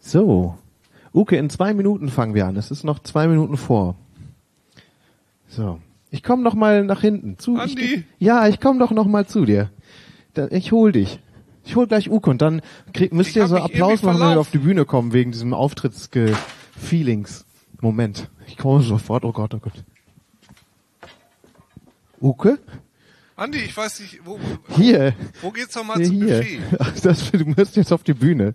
So. Uke, in zwei Minuten fangen wir an. Es ist noch zwei Minuten vor. So. Ich komme noch mal nach hinten zu. Andi? Ich, ja, ich komme doch noch mal zu dir. Da, ich hol dich. Ich hol gleich Uke und dann krieg, müsst Ich ihr so Applaus machen, wenn wir auf die Bühne kommen wegen diesem Auftrittsge-Feelings. Moment. Ich komme sofort. Oh Gott, oh Gott. Uke? Andi, ich weiß nicht, wo, Hier. wo geht's noch mal Hier, zum hier. Buffet? Das, du musst jetzt auf die Bühne.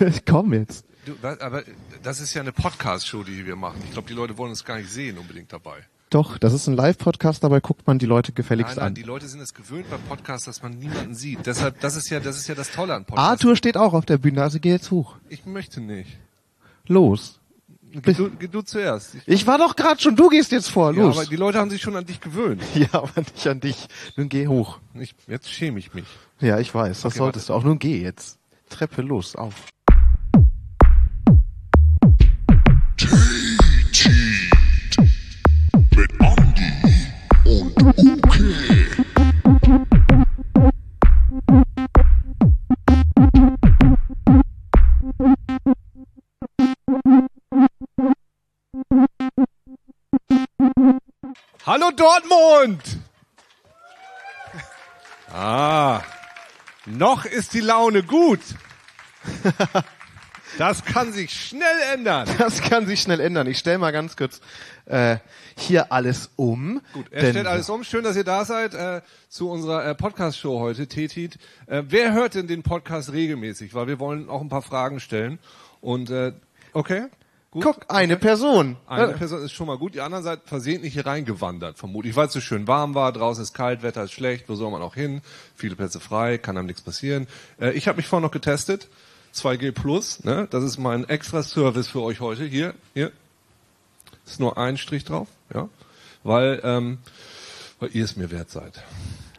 Komm jetzt. Du, aber das ist ja eine Podcast-Show, die wir machen. Ich glaube, die Leute wollen uns gar nicht sehen unbedingt dabei. Doch, das ist ein Live-Podcast, dabei guckt man die Leute Nein, gefälligst nein, an. die Leute sind es gewöhnt bei Podcasts, dass man niemanden sieht. Deshalb, das ist ja, das ist ja das Tolle an Podcasts. Arthur steht auch auf der Bühne, also geh jetzt hoch. Ich möchte nicht. Los. Geh du, geh du zuerst. Ich, Ich war doch gerade schon, du gehst jetzt vor, ja, los. aber die Leute haben sich schon an dich gewöhnt. Ja, aber nicht an dich. Nun geh hoch. Ich, jetzt schäme ich mich. Ja, ich weiß, das Okay, solltest du auch. Nun geh jetzt. Treppe los, auf. Hallo Dortmund! Ah, noch ist die Laune gut. Das kann sich schnell ändern. Das kann sich schnell ändern. Ich stell mal ganz kurz äh, hier alles um. Gut, er stellt alles um. Schön, dass ihr da seid äh, zu unserer äh, Podcast-Show heute, Tetit. Äh, wer hört denn den Podcast regelmäßig? Weil wir wollen auch ein paar Fragen stellen. Und äh, okay, gut. Guck, eine Person. Eine Person ist schon mal gut, die anderen seid versehentlich hier reingewandert, vermutlich, weil es so schön warm war, draußen ist kalt, Wetter ist schlecht, wo soll man auch hin? Viele Plätze frei, kann einem nichts passieren. Äh, ich habe mich vorhin noch getestet, 2G Plus, ne? das ist mein extra Service für euch heute. Hier, hier, ist nur ein Strich drauf, ja, weil, ähm, weil ihr es mir wert seid.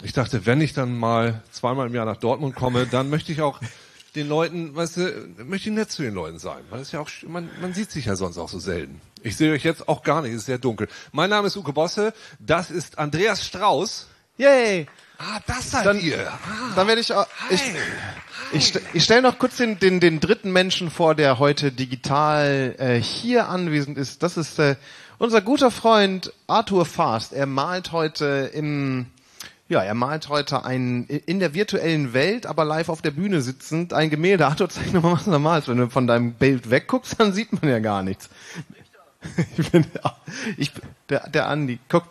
Ich dachte, wenn ich dann mal zweimal im Jahr nach Dortmund komme, dann möchte ich auch den Leuten, weißt du, möchte ich nett zu den Leuten sein. Weil es ja auch, man, man sieht sich ja sonst auch so selten. Ich sehe euch jetzt auch gar nicht, es ist sehr dunkel. Mein Name ist Uke Bosse, das ist Andreas Strauß. Yay. Ah, das seid Dann, ihr. dann werde ich, auch- ich, ich, ich stelle noch kurz den, den, den dritten Menschen vor, der heute digital äh, hier anwesend ist. Das ist äh, unser guter Freund Arthur Fast. Er malt heute im, ja, er malt heute ein in der virtuellen Welt, aber live auf der Bühne sitzend ein Gemälde. Arthur, zeig noch mal, was du malst. Wenn du von deinem Bild wegguckst, dann sieht man ja gar nichts. Ich bin, ich, der, der Andi, guck.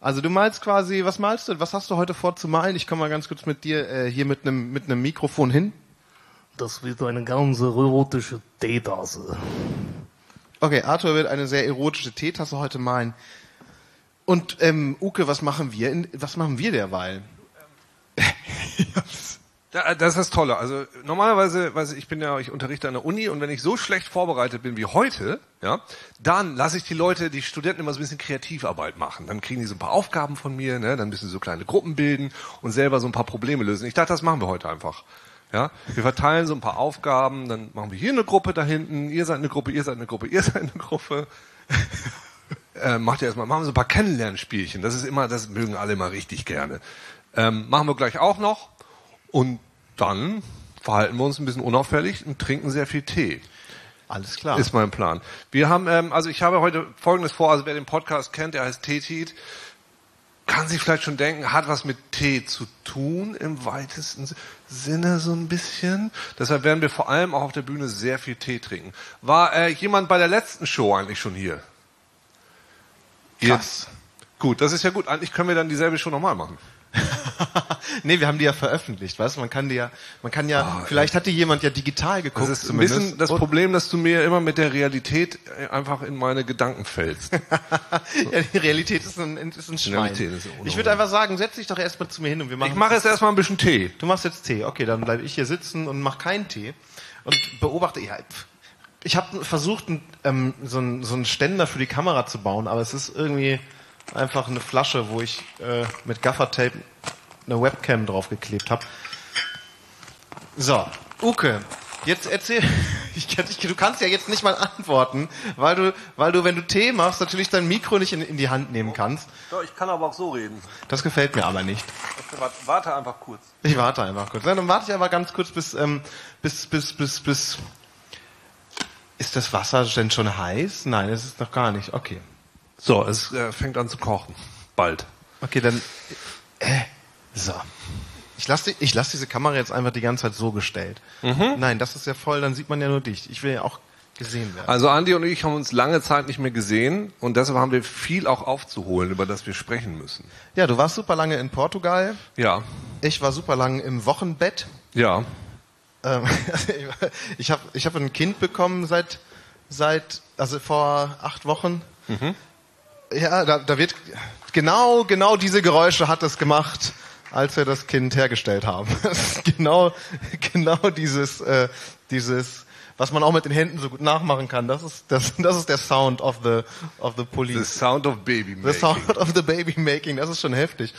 Also du malst quasi, was malst du? Was hast du heute vor zu malen? Ich komme mal ganz kurz mit dir äh, hier mit einem mit einem Mikrofon hin. Das wird eine ganz erotische Teetasse. Okay, Arthur wird eine sehr erotische Teetasse heute malen. Und ähm, Uke, was machen wir? In, was machen wir derweil? Da- Das ist das Tolle. Also normalerweise, weiß ich, ich bin ja, ich unterrichte an der Uni und wenn ich so schlecht vorbereitet bin wie heute, ja, dann lasse ich die Leute, die Studenten immer so ein bisschen Kreativarbeit machen. Dann kriegen die so ein paar Aufgaben von mir, ne, dann müssen sie so kleine Gruppen bilden und selber so ein paar Probleme lösen. Ich dachte, das machen wir heute einfach. Ja, wir verteilen so ein paar Aufgaben, dann machen wir hier eine Gruppe da hinten, ihr seid eine Gruppe, ihr seid eine Gruppe, ihr seid eine Gruppe. Äh, macht ihr erstmal, machen wir so ein paar Kennenlernspielchen. Das ist immer, das mögen alle immer richtig gerne. Ähm, machen wir gleich auch noch. Und dann verhalten wir uns ein bisschen unauffällig und trinken sehr viel Tee. Alles klar. Ist mein Plan. Wir haben, ähm, also ich habe heute Folgendes vor, also wer den Podcast kennt, der heißt Teetit, kann sich vielleicht schon denken, hat was mit Tee zu tun im weitesten Sinne so ein bisschen. Deshalb werden wir vor allem auch auf der Bühne sehr viel Tee trinken. War äh, jemand bei der letzten Show eigentlich schon hier? Krass. Gut, das ist ja gut. Eigentlich können wir dann dieselbe Show nochmal machen. nee, wir haben die ja veröffentlicht, weißt du? Man kann die ja, man kann ja, vielleicht hat die jemand ja digital geguckt. Das ist ein zumindest. bisschen das Problem, dass du mir immer mit der Realität äh, einfach in meine Gedanken fällst. ja, die Realität ist ein, ist ein Schwein. Ist ich würde einfach sagen, setz dich doch erstmal zu mir hin und wir machen Ich mache jetzt erstmal ein bisschen Tee. Du machst jetzt Tee. Okay, dann bleibe ich hier sitzen und mach keinen Tee und beobachte. Ja, pf. Ich habe versucht, ein, ähm, so, einen, so einen Ständer für die Kamera zu bauen, aber es ist irgendwie einfach eine Flasche, wo ich äh, mit Gaffertape eine Webcam draufgeklebt habe. So, Uke, jetzt erzähl. Ich, ich, du kannst ja jetzt nicht mal antworten, weil du, weil du, wenn du Tee machst, natürlich dein Mikro nicht in, in die Hand nehmen kannst. Doch, ich kann aber auch so reden. Das gefällt mir aber nicht. Warte einfach kurz. Ich warte einfach kurz. Dann warte ich aber ganz kurz, bis, ähm, bis, bis, bis, bis, Ist das Wasser denn schon heiß? Nein, es ist noch gar nicht. Okay. So, es äh, fängt an zu kochen. Bald. Okay, dann. Äh, so. Ich lasse ich lass diese Kamera jetzt einfach die ganze Zeit so gestellt. Nein, das ist ja voll, dann sieht man ja nur dich. Ich will ja auch gesehen werden. Also Andi und ich haben uns lange Zeit nicht mehr gesehen und deshalb haben wir viel auch aufzuholen, über das wir sprechen müssen. Ja, du warst super lange in Portugal. Ja, Ich war super lange im Wochenbett. ja. Ähm, ich habe ich hab ein Kind bekommen seit, seit also vor acht Wochen. Ja, da, da wird genau, genau diese Geräusche hat es gemacht, als wir das Kind hergestellt haben. Genau, genau dieses, äh, dieses, was man auch mit den Händen so gut nachmachen kann. Das ist, das, das ist der Sound of the, of the The police. Sound of Baby The Making. Sound of the Baby Making, das ist schon heftig.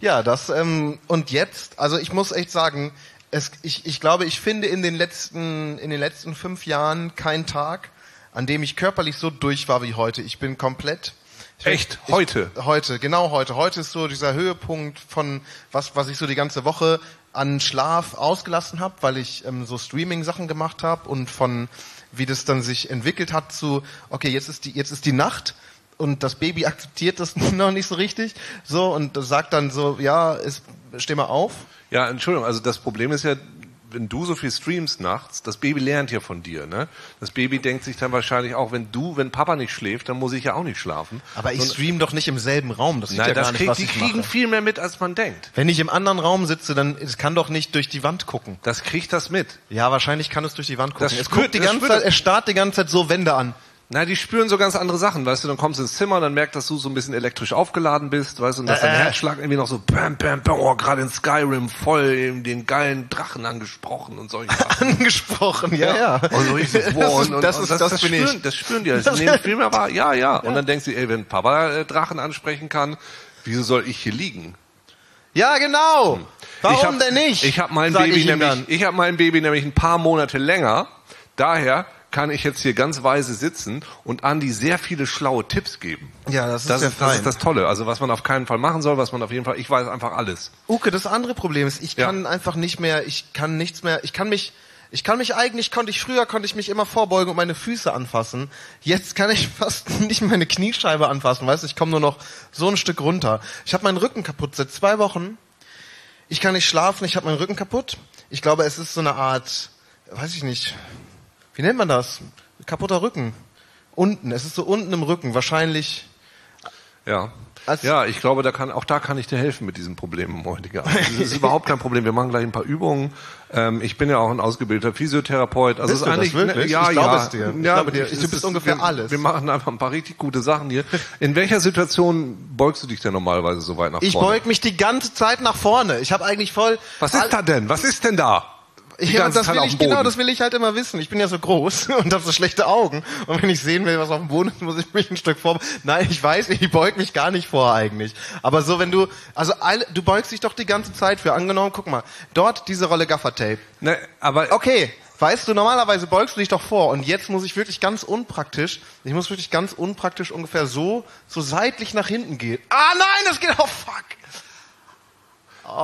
Ja, das ähm, und jetzt, also ich muss echt sagen, es, ich, ich glaube, ich finde in den letzten in den letzten fünf Jahren keinen Tag, an dem ich körperlich so durch war wie heute. Ich bin komplett. Ich bin- Echt? Heute? Ich, heute, genau heute. Heute ist so dieser Höhepunkt von was, was ich so die ganze Woche an Schlaf ausgelassen habe, weil ich ähm, so Streaming-Sachen gemacht habe und von wie das dann sich entwickelt hat zu, okay, jetzt ist die, jetzt ist die Nacht und das Baby akzeptiert das noch nicht so richtig, so und sagt dann so, ja, ist, steh mal auf. Ja, Entschuldigung, also das Problem ist ja, wenn du so viel streamst nachts, das Baby lernt ja von dir, ne? Das Baby denkt sich dann wahrscheinlich auch, wenn du, wenn Papa nicht schläft, dann muss ich ja auch nicht schlafen. Aber ich stream doch nicht im selben Raum, das sieht Nein, ja gar das nicht, krieg, was die ich kriegen mache. viel mehr mit, als man denkt. Wenn ich im anderen Raum sitze, dann es kann doch nicht durch die Wand gucken. Das kriegt das mit. Ja, wahrscheinlich kann es durch die Wand gucken. Das es spürt- guckt die ganze Zeit, es. es starrt die ganze Zeit so Wände an. Na, die spüren so ganz andere Sachen, weißt du, dann kommst du ins Zimmer und dann merkt, dass du so ein bisschen elektrisch aufgeladen bist, weißt du, und dass dein Äh, äh. Herzschlag irgendwie noch so bam, bam, bam, oh, gerade in Skyrim voll eben den geilen Drachen angesprochen und solche Sachen. Angesprochen, ja, ja. Und so richtig Das boah, ist- und, und, das ist- das, das das, bin ich. spüren, das spüren die, das nehmen viel mehr wahr. Ja, ja. Und dann denkst du, ey, wenn Papa äh, Drachen ansprechen kann, wieso soll ich hier liegen? Ja, genau. Warum ich hab, denn nicht? Ich habe mein Baby nämlich, dann. ich habe mein Baby nämlich ein paar Monate länger. Daher kann ich jetzt hier ganz weise sitzen und Andi sehr viele schlaue Tipps geben. Ja, das ist das ist, das ist das Tolle. Also was man auf keinen Fall machen soll, was man auf jeden Fall, ich weiß einfach alles. Uke, das andere Problem ist, ich Ja. kann einfach nicht mehr, ich kann nichts mehr, ich kann mich, ich kann mich eigentlich, konnte ich früher, konnte ich mich immer vorbeugen und meine Füße anfassen. Jetzt kann ich fast nicht meine Kniescheibe anfassen, weißt du, ich komme nur noch so ein Stück runter. Ich habe meinen Rücken kaputt seit zwei Wochen. Ich kann nicht schlafen, ich habe meinen Rücken kaputt. Ich glaube, es ist so eine Art, weiß ich nicht, wie nennt man das? Kaputter Rücken. Unten, es ist so unten im Rücken, wahrscheinlich. Ja. Als- ja, ich glaube, da kann, auch da kann ich dir helfen mit diesen Problemen heute. Abend. Das ist überhaupt kein Problem. Wir machen gleich ein paar Übungen. Ähm, ich bin ja auch ein ausgebildeter Physiotherapeut. Also Bist ist eigentlich, wirklich? Ja, Ich glaube ja. es dir. Ich Ja, glaube dir. Du bist ist- ungefähr wir, alles. Wir machen einfach ein paar richtig gute Sachen hier. In welcher Situation beugst du dich denn normalerweise so weit nach Ich vorne? beug mich die ganze Zeit nach vorne. Ich habe eigentlich voll. Was ist da denn? Was ist denn da? Ja, das will ich genau, das will ich halt immer wissen. Ich bin ja so groß und habe so schlechte Augen. Und wenn ich sehen will, was auf dem Boden ist, muss ich mich ein Stück vor. Nein, ich weiß, ich beug mich gar nicht vor eigentlich. Aber so, wenn du, also alle, du beugst dich doch die ganze Zeit für. Angenommen, guck mal, dort diese Rolle Gaffertape. Ne, aber Okay, weißt du, normalerweise beugst du dich doch vor. Und jetzt muss ich wirklich ganz unpraktisch, ich muss wirklich ganz unpraktisch ungefähr so, so seitlich nach hinten gehen. Ah nein, das geht auch fuck.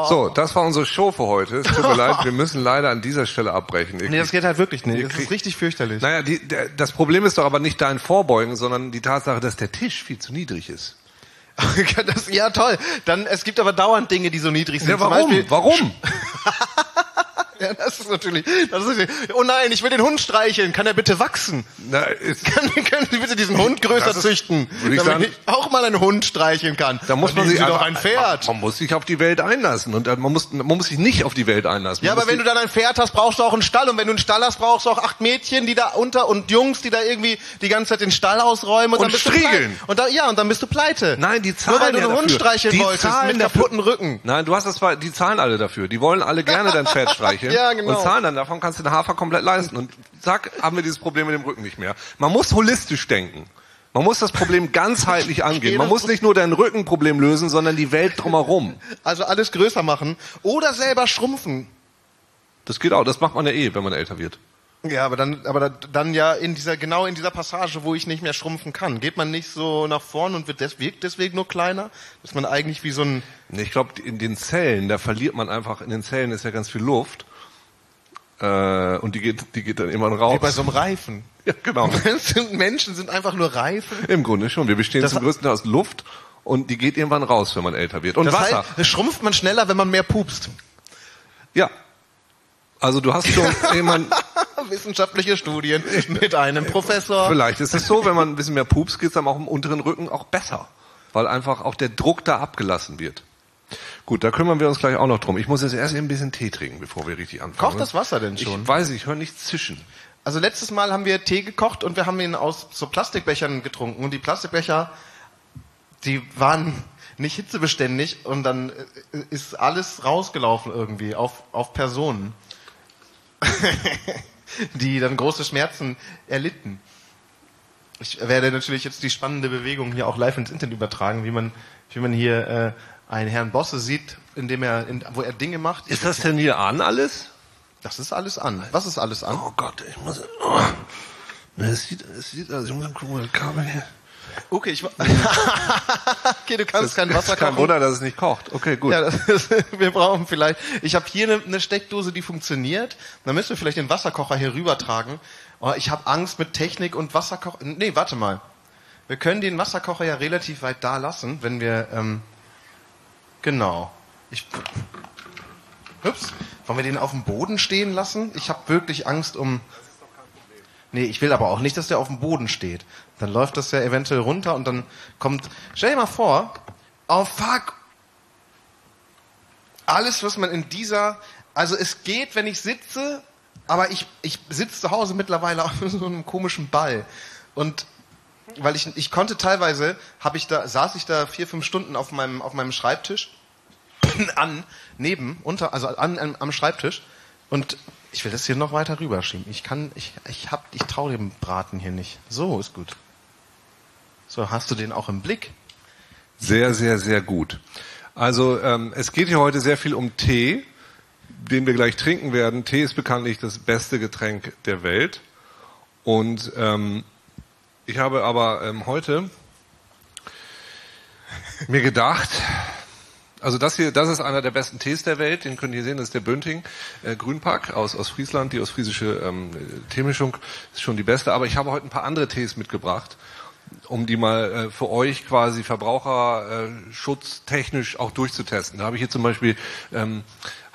So, das war unsere Show für heute. Es tut mir leid, wir müssen leider an dieser Stelle abbrechen. Ich- Nee, das geht halt wirklich nicht. Das ist richtig fürchterlich. Naja, die, der, das Problem ist doch aber nicht dein Vorbeugen, sondern die Tatsache, dass der Tisch viel zu niedrig ist. Das, ja, toll. Dann, es gibt aber dauernd Dinge, die so niedrig sind. Ja, warum? Beispiel, Warum? ja, das ist natürlich, das ist oh nein, ich will den Hund streicheln. Kann er bitte wachsen? Na, ist, Kann, können Sie bitte diesen Hund größer ist- züchten, ich damit sagen- ich auch mal einen Hund streicheln kann? da muss man sich Sie doch ein Pferd. Man muss sich auf die Welt einlassen und äh, man muss, man muss sich nicht auf die Welt einlassen. Ja, Man aber muss wenn du dann ein Pferd hast, brauchst du auch einen Stall. Und wenn du einen Stall hast, brauchst du auch acht Mädchen, die da unter und Jungs, die da irgendwie die ganze Zeit den Stall ausräumen und, Und dann bist striegeln. du pleite. Und da, ja, und dann bist du pleite. Nein, die zahlen Nur weil du ja einen Hund dafür. streicheln Die wolltest zahlen mit kaputten Rücken. Nein, du hast das die zahlen alle dafür. Die wollen alle gerne dein Pferd streicheln. Ja, genau. Und zahlen dann davon, kannst du den Hafer komplett leisten. Und zack, haben wir dieses Problem mit dem Rücken nicht mehr. Man muss holistisch denken. Man muss das Problem ganzheitlich angehen. Man muss nicht nur dein Rückenproblem lösen, sondern die Welt drumherum. Also alles größer machen oder selber schrumpfen. Das geht auch. Das macht man ja eh, wenn man älter wird. Ja, aber dann, aber da- dann ja in dieser, genau in dieser Passage, wo ich nicht mehr schrumpfen kann. Geht man nicht so nach vorn und wird des, wirkt deswegen nur kleiner? Dass man eigentlich wie so ein, Ich glaube, in den Zellen, da verliert man einfach, in den Zellen ist ja ganz viel Luft. Äh, und die geht, die geht dann irgendwann raus. wie bei so einem Reifen. Ja, genau. Menschen sind einfach nur Reifen. Im Grunde schon. Wir bestehen Das zum größten Teil aus Luft und die geht irgendwann raus, wenn man älter wird. Und Das Wasser. heißt, es schrumpft man schneller, wenn man mehr pupst. Ja. Also du hast schon jemand, Wissenschaftliche Studien mit einem Professor. vielleicht ist es so, wenn man ein bisschen mehr pups, geht's dann auch im unteren Rücken auch besser. Weil einfach auch der Druck da abgelassen wird. Gut, da kümmern wir uns gleich auch noch drum. Ich muss jetzt erst eben ein bisschen Tee trinken, bevor wir richtig anfangen. Kocht das Wasser denn schon? Ich weiß, ich höre nichts zischen. Also letztes Mal haben wir Tee gekocht und wir haben ihn aus so Plastikbechern getrunken. Und die Plastikbecher, die waren nicht hitzebeständig und dann äh, ist alles rausgelaufen irgendwie auf, auf Personen, die dann große Schmerzen erlitten. Ich werde natürlich jetzt die spannende Bewegung hier auch live ins Internet übertragen, wie man, wie man hier äh, einen Herrn Bosse sieht, indem er, in, wo er Dinge macht. Ist das denn hier an alles? Das ist alles an. Was ist alles an? Oh Gott, ich muss. Oh. Es sieht, es sieht, also ich muss gucken, das Kabel hier. Okay, ich. okay, du kannst kein Wasser Kein kochen. Wunder, dass es nicht kocht. Okay, gut. Ja, das ist, wir brauchen vielleicht. Ich habe hier eine, eine Steckdose, die funktioniert. Dann müssen wir vielleicht den Wasserkocher hier rübertragen. Oh, ich habe Angst mit Technik und Wasserkocher. Nee, warte mal. Wir können den Wasserkocher ja relativ weit da lassen, wenn wir. Ähm, genau. Ich. Ups. Wollen wir den auf dem Boden stehen lassen? Ich habe wirklich Angst um. Nee, ich will aber auch nicht, dass der auf dem Boden steht. Dann läuft das ja eventuell runter und dann kommt. Stell dir mal vor, oh fuck. Alles, was man in dieser. Also es geht, wenn ich sitze, aber ich, ich sitze zu Hause mittlerweile auf so einem komischen Ball. Und weil ich, ich konnte teilweise, habe ich da, saß ich da vier, fünf Stunden auf meinem, auf meinem Schreibtisch an, neben, unter, also an, an, am Schreibtisch und ich will das hier noch weiter rüberschieben. Ich kann, ich, ich hab, ich traue dem Braten hier nicht. So ist gut. So, hast du den auch im Blick? Sehr, sehr, sehr gut. Also ähm, es geht hier heute sehr viel um Tee, den wir gleich trinken werden. Tee ist bekanntlich das beste Getränk der Welt. Und ähm, ich habe aber ähm, heute mir gedacht, also das hier, das ist einer der besten Tees der Welt, den könnt ihr sehen, das ist der Bönting äh, Grünpack aus, aus Friesland, die ostfriesische ähm, Teemischung ist schon die beste, aber ich habe heute ein paar andere Tees mitgebracht, um die mal äh, für euch quasi verbraucherschutztechnisch auch durchzutesten. Da habe ich hier zum Beispiel ähm,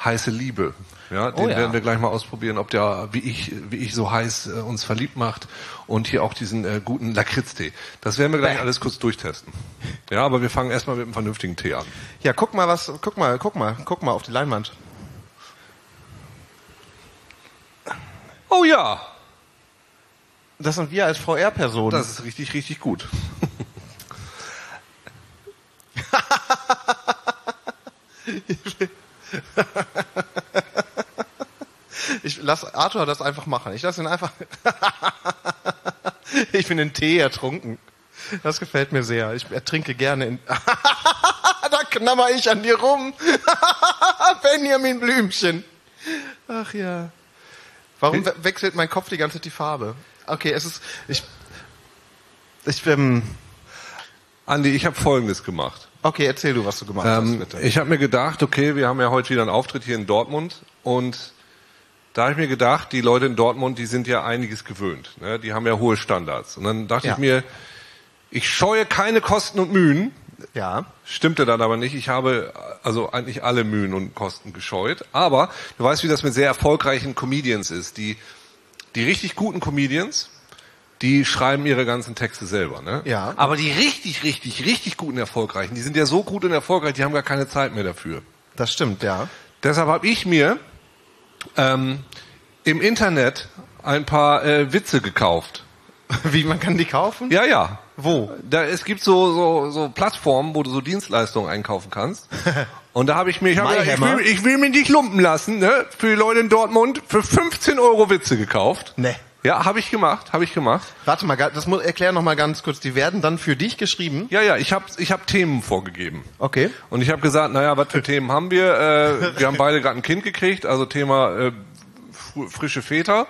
heiße Liebe. Ja, den Oh ja. werden wir gleich mal ausprobieren, ob der, wie ich, wie ich so heiß äh, uns verliebt macht. Und hier auch diesen äh, guten Lakritztee. Das werden wir gleich alles kurz durchtesten. Ja, aber wir fangen erstmal mit einem vernünftigen Tee an. Ja, guck mal, was, guck mal, guck mal, guck mal auf die Leinwand. Oh ja, Das sind wir als VR-Personen. das ist richtig, richtig gut. Ich lass Arthur das einfach machen. Ich lass ihn einfach. ich bin in Tee ertrunken. Das gefällt mir sehr. Ich ertrinke gerne in. da knabber ich an dir rum. Benjamin Blümchen. Ach ja. Warum we wechselt mein Kopf die ganze Zeit die Farbe? Okay, es ist. Ich. Ich ähm, Andi, ich habe Folgendes gemacht. Okay, erzähl du, was du gemacht Ähm, hast, bitte. ich habe mir gedacht, okay, wir haben ja heute wieder einen Auftritt hier in Dortmund und da habe ich mir gedacht, die Leute in Dortmund, die sind ja einiges gewöhnt. Ne? Die haben ja hohe Standards. Und dann dachte Ja. ich mir, ich scheue keine Kosten und Mühen. ja. Stimmte dann aber nicht. Ich habe also eigentlich alle Mühen und Kosten gescheut. Aber du weißt, wie das mit sehr erfolgreichen Comedians ist. Die, die richtig guten Comedians, die schreiben ihre ganzen Texte selber. Ne? Ja. Aber die richtig, richtig, richtig guten Erfolgreichen, die sind ja so gut und erfolgreich, die haben gar keine Zeit mehr dafür. Das stimmt, ja. Deshalb habe ich mir ähm, im Internet ein paar äh, Witze gekauft. Wie, man kann die kaufen? Ja, ja. Wo? Da, es gibt so, so, so Plattformen, wo du so Dienstleistungen einkaufen kannst. Und da habe ich mir, ich, hab mir, ich, will, ich will mich nicht lumpen lassen, ne? Für die Leute in Dortmund für 15 Euro Witze gekauft. Nee. Ja, habe ich gemacht, habe ich gemacht. Warte mal, das muss erklär noch mal ganz kurz. Die werden dann für dich geschrieben. Ja, ja, ich habe ich hab Themen vorgegeben. Okay. Und ich habe gesagt, naja, was für Themen haben wir? Äh, wir haben beide gerade ein Kind gekriegt, also Thema äh, fr frische Väter,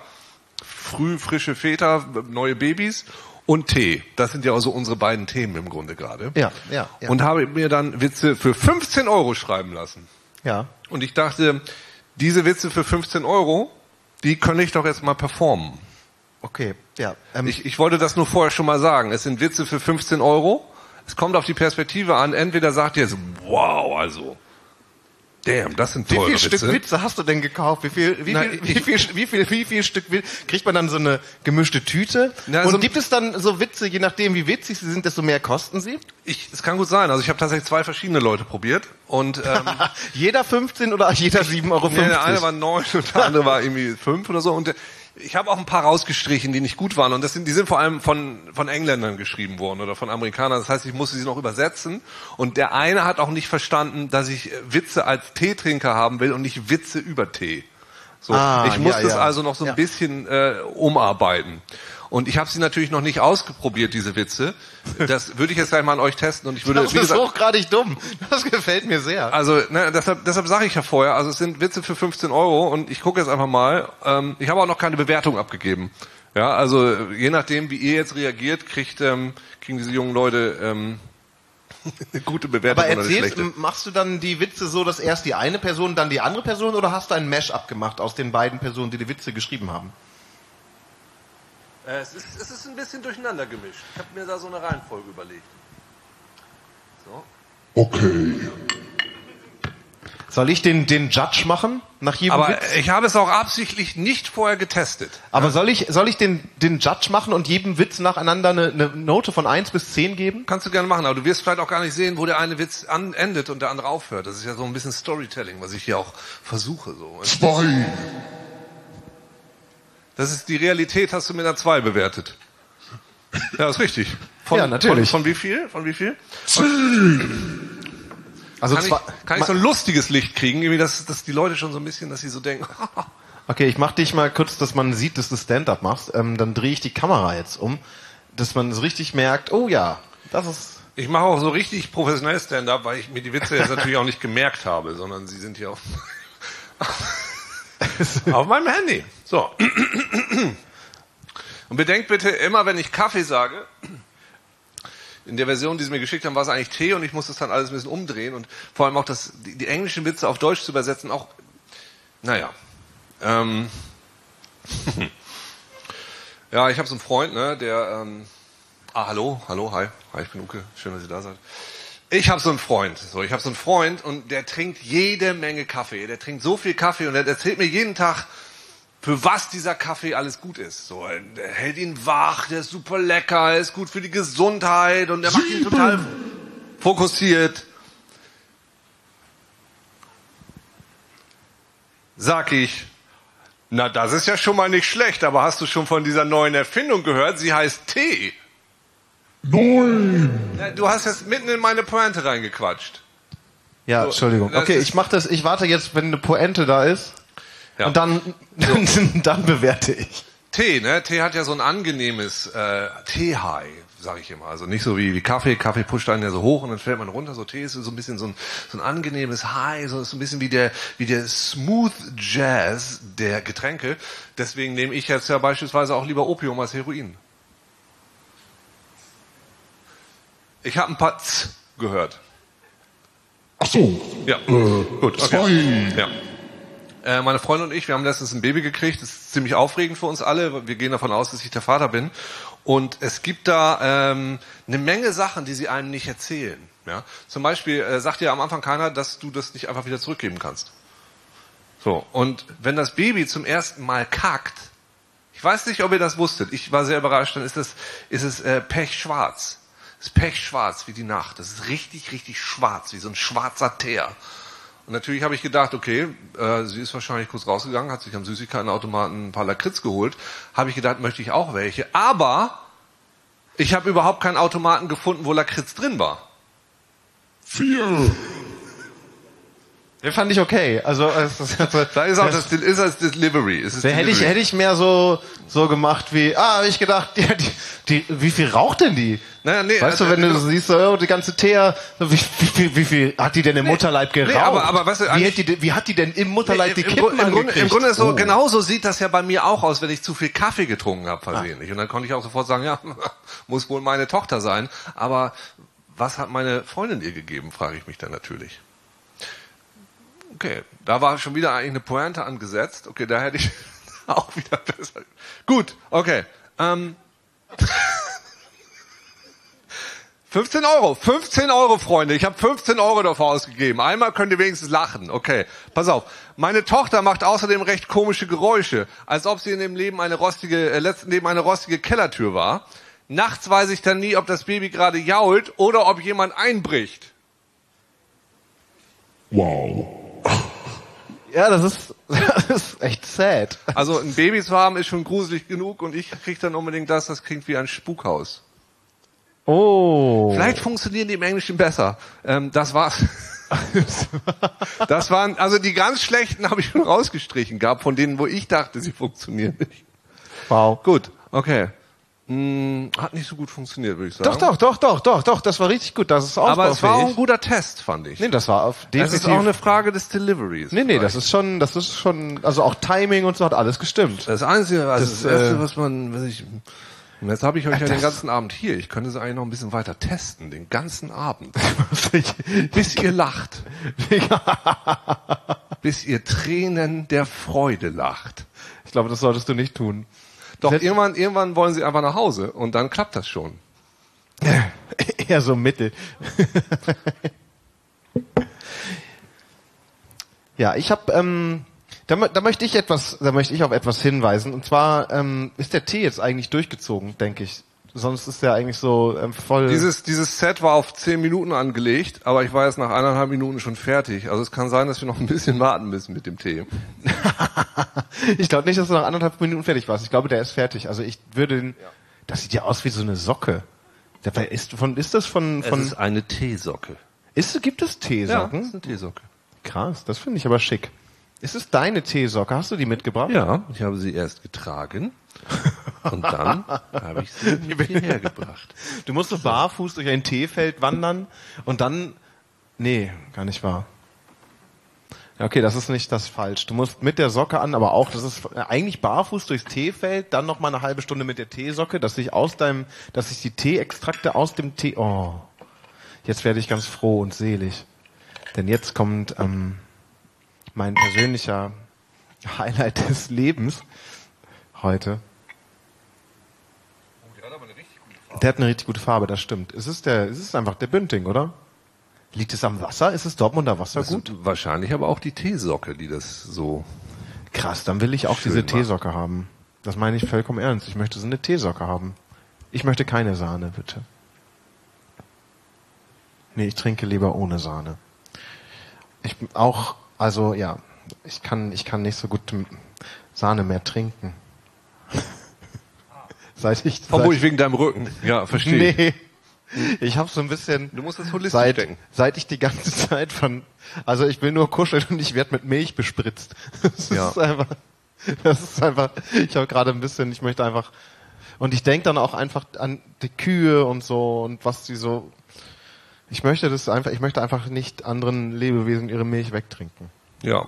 früh frische Väter, neue Babys und Tee. Das sind ja also unsere beiden Themen im Grunde gerade. Ja, ja, ja. Und habe mir dann Witze für 15 Euro schreiben lassen. Ja. Und ich dachte, diese Witze für 15 Euro, die könnte ich doch jetzt mal performen. Okay, ja. Ähm, Ich, ich wollte das nur vorher schon mal sagen. Es sind Witze für 15 Euro. Es kommt auf die Perspektive an. Entweder sagt ihr jetzt, wow, also, damn, das sind wie teure viel Witze. Stück Witze hast du denn gekauft? Wie viel, wie Nein, viel, wie viel, wie viel, wie viel Stück Witze? Kriegt man dann so eine gemischte Tüte? Na, Und so- gibt es dann so Witze, je nachdem wie witzig sie sind, desto mehr kosten sie? Ich, es kann gut sein. Also ich habe tatsächlich zwei verschiedene Leute probiert. Und ähm, jeder 15 oder jeder 7,50 Euro? nee, der eine war neun und der andere war irgendwie fünf oder so. Und der, ich habe auch ein paar rausgestrichen, die nicht gut waren. Und das sind, die sind vor allem von, von Engländern geschrieben worden oder von Amerikanern. Das heißt, ich musste sie noch übersetzen. Und der eine hat auch nicht verstanden, dass ich Witze als Teetrinker haben will und nicht Witze über Tee. So, Ah, ich muss ja, das ja. also noch so ein Ja. bisschen äh, umarbeiten. Und ich habe sie natürlich noch nicht ausprobiert, diese Witze. Das würde ich jetzt gleich mal an euch testen. Und ich würde, Das ist gesagt, hochgradig dumm. Das gefällt mir sehr. also ne, deshalb, deshalb sage ich ja vorher, also es sind Witze für 15 Euro und ich gucke jetzt einfach mal. Ähm, ich habe auch noch keine Bewertung abgegeben. Ja, also je nachdem, wie ihr jetzt reagiert, kriegt ähm, kriegen diese jungen Leute ähm, eine gute Bewertung Aber erzählst, schlechte. machst du dann die Witze so, dass erst die eine Person, dann die andere Person oder hast du ein Mash-up gemacht aus den beiden Personen, die die Witze geschrieben haben? Äh, es, ist, es ist ein bisschen durcheinander gemischt. Ich habe mir da so eine Reihenfolge überlegt. So. Okay. Soll ich den, den Judge machen nach jedem Aber Witz? ich habe es auch absichtlich nicht vorher getestet. Aber soll ich, soll ich den, den Judge machen und jedem Witz nacheinander eine, eine Note von 1 bis 10 geben? Kannst du gerne machen, aber du wirst vielleicht auch gar nicht sehen, wo der eine Witz an, endet und der andere aufhört. Das ist ja so ein bisschen Storytelling, was ich hier auch versuche. So. Zwei. Das ist die Realität, hast du mit einer 2 bewertet. Ja, ist richtig. Von, Ja, natürlich. Von, von wie viel? Von wie viel? Also Kann ich, zwei, kann ich so ein lustiges Licht kriegen, irgendwie, dass, dass die Leute schon so ein bisschen, dass sie so denken, Okay, ich mach dich mal kurz, dass man sieht, dass du Stand-up machst. Ähm, dann drehe ich die Kamera jetzt um, dass man so richtig merkt, oh ja, das ist... ich mache auch so richtig professionell Stand-up, weil ich mir die Witze jetzt natürlich auch nicht gemerkt habe, sondern sie sind hier auf, auf meinem Handy. So. Und bedenkt bitte immer, wenn ich Kaffee sage, in der Version, die sie mir geschickt haben, war es eigentlich Tee und ich muss das dann alles ein bisschen umdrehen und vor allem auch das, die, die englischen Witze auf Deutsch zu übersetzen, auch, naja. Ähm, ja, ich habe so einen Freund, ne, der, ähm, ah, hallo, hallo, hi, hi, ich bin Uke, schön, dass ihr da seid. Ich habe so einen Freund, so, ich habe so einen Freund und der trinkt jede Menge Kaffee, der trinkt so viel Kaffee und er erzählt mir jeden Tag, für was dieser Kaffee alles gut ist. So, der hält ihn wach, der ist super lecker, er ist gut für die Gesundheit und er macht ihn total fokussiert. Sag ich, na das ist ja schon mal nicht schlecht, aber hast du schon von dieser neuen Erfindung gehört? Sie heißt Tee. Neun. Ja, Du hast jetzt mitten in meine Pointe reingequatscht. Ja, So, Entschuldigung. Okay, ist- ich mach das, ich warte jetzt, wenn eine Pointe da ist. Ja. Und dann, dann bewerte ich. Tee, ne? Tee hat ja so ein angenehmes äh, Tee-High, sage ich immer. Also nicht so wie, wie Kaffee. Kaffee pusht einen ja so hoch und dann fällt man runter. So Tee ist so ein bisschen so ein, so ein angenehmes High, so, so ein bisschen wie der, wie der Smooth Jazz der Getränke. Deswegen nehme ich jetzt ja beispielsweise auch lieber Opium als Heroin. Ich habe ein paar Z gehört. Ach so. Ja, Äh, gut. Okay. Ja. Äh, meine Freundin und ich, wir haben letztens ein Baby gekriegt. Das ist ziemlich aufregend für uns alle. Wir gehen davon aus, dass ich der Vater bin. Und es gibt da ähm, eine Menge Sachen, die sie einem nicht erzählen. Ja? Zum Beispiel äh, sagt dir am Anfang keiner, dass du das nicht einfach wieder zurückgeben kannst. So, und wenn das Baby zum ersten Mal kackt, ich weiß nicht, ob ihr das wusstet, ich war sehr überrascht, dann ist es, ist es äh, pechschwarz. Ist pechschwarz wie die Nacht. Das ist richtig, richtig schwarz, wie so ein schwarzer Teer. Und natürlich habe ich gedacht, okay, äh, sie ist wahrscheinlich kurz rausgegangen, hat sich am Süßigkeitenautomaten ein paar Lakritz geholt. Habe ich gedacht, möchte ich auch welche. Aber ich habe überhaupt keinen Automaten gefunden, wo Lakritz drin war. Vier. Den fand ich okay. Also, es also Da ist auch das, ist das Delivery. Es ist Da hätte ich, Delivery. hätte ich mehr so, so gemacht wie, ah, hab ich gedacht, ja, die, die, wie viel raucht denn die? Naja, nee, weißt du, wenn du so siehst, so, oh, die ganze Thea, wie, wie, viel, wie viel hat die denn im Mutterleib geraucht? aber- aber weißt du, wie, hat die, denn- wie hat die denn im Mutterleib die Im, Kippen Grund- im, Grunde, Im? Grunde ist so, Oh. genauso sieht das ja bei mir auch aus, wenn ich zu viel Kaffee getrunken habe versehentlich. Und dann konnte ich auch sofort sagen, ja, muss wohl meine Tochter sein. Aber was hat meine Freundin ihr gegeben, frage ich mich dann natürlich. Okay, da war schon wieder eigentlich eine Pointe angesetzt. Okay, da hätte ich, Auch wieder besser. Gut, okay. Ähm, 15 Euro, 15 Euro, Freunde. Ich habe 15 Euro dafür ausgegeben. Einmal könnt ihr wenigstens lachen. Okay, pass auf. Meine Tochter macht außerdem recht komische Geräusche, als ob sie in dem Leben eine rostige, äh, letzten Leben eine rostige Kellertür war. Nachts weiß ich dann nie, ob das Baby gerade jault oder ob jemand einbricht. Wow. Ja, das ist, das ist echt sad. Also ein Baby zu haben ist schon gruselig genug und ich krieg dann unbedingt das, das klingt wie ein Spukhaus. Oh. Vielleicht funktionieren die im Englischen besser. Ähm, das war's. Das waren, also die ganz schlechten habe ich schon rausgestrichen gehabt, von denen, wo ich dachte, sie funktionieren nicht. Wow. Gut, okay. Hm, hat nicht so gut funktioniert, würde ich sagen. Doch, doch, doch, doch, doch, doch, das war richtig gut. Das ist Aber es war auch ein guter Test, fand ich. Nee, das war auf das definitiv. ist auch eine Frage des Deliveries. nee, nee, vielleicht. das ist schon, das ist schon, also auch Timing und so hat alles gestimmt. Das Einzige, also das, Das, Erste, äh, was man, was ich, und jetzt habe ich euch ja den das- ganzen Abend hier. Ich könnte es eigentlich noch ein bisschen weiter testen, den ganzen Abend. Bis ihr lacht. Bis ihr Tränen der Freude lacht. Ich glaube, das solltest du nicht tun. Doch Selbst- irgendwann, irgendwann wollen sie einfach nach Hause und dann klappt das schon. Eher so mittel. ja, ich habe, ähm, da, da möchte ich etwas, da möchte ich auf etwas hinweisen. Und zwar ähm, ist der Tee jetzt eigentlich durchgezogen, denke ich. Sonst ist der eigentlich so ähm, voll. Dieses, dieses Set war auf zehn Minuten angelegt, aber ich war jetzt nach eineinhalb Minuten schon fertig. Also es kann sein, dass wir noch ein bisschen warten müssen mit dem Tee. ich glaube nicht, dass du nach anderthalb Minuten fertig warst. Ich glaube, der ist fertig. Also ich würde den. Das sieht ja aus wie so eine Socke. Dabei ist von ist das von von eine Teesocke. ist gibt es Ja, Teesocken? das ist eine Teesocke. Krass, das finde ich aber schick. Ist es deine Teesocke? Hast du die mitgebracht? Ja, ich habe sie erst getragen und dann habe ich sie hierher gebracht. Du musst so barfuß durch ein Teefeld wandern und dann. Nee, gar nicht wahr. Ja, okay, das ist nicht das falsch. Du musst mit der Socke an, aber auch, das ist eigentlich barfuß durchs Teefeld, dann noch mal eine halbe Stunde mit der Teesocke, dass sich aus deinem, dass sich die Teeextrakte aus dem Tee. Oh, jetzt werde ich ganz froh und selig, denn jetzt kommt ähm, mein persönlicher Highlight des Lebens heute. Der hat eine richtig gute Farbe, das stimmt. Es ist der, es ist einfach der Bünding, oder? Liegt es am Wasser? Ist es Dortmunder Wasser Das gut? wahrscheinlich aber auch die Teesocke, die das so. Krass, dann will ich auch diese macht. Teesocke haben. Das meine ich vollkommen ernst. Ich möchte so eine Teesocke haben. Ich möchte keine Sahne, bitte. Nee, ich trinke lieber ohne Sahne. Ich bin auch, also ja, ich kann, ich kann nicht so gut Sahne mehr trinken. Seit ich, Vermutlich wegen deinem Rücken. Ja, verstehe. ich. Nee. Ich habe so ein bisschen. Du musst das holistisch seit, denken. Seit ich die ganze Zeit von, also ich will nur kuscheln und ich werde mit Milch bespritzt. Das Ja. ist einfach, das ist einfach. Ich habe gerade ein bisschen, ich möchte einfach und ich denke dann auch einfach an die Kühe und so und was die so. Ich möchte das einfach, ich möchte einfach nicht anderen Lebewesen ihre Milch wegtrinken Ja.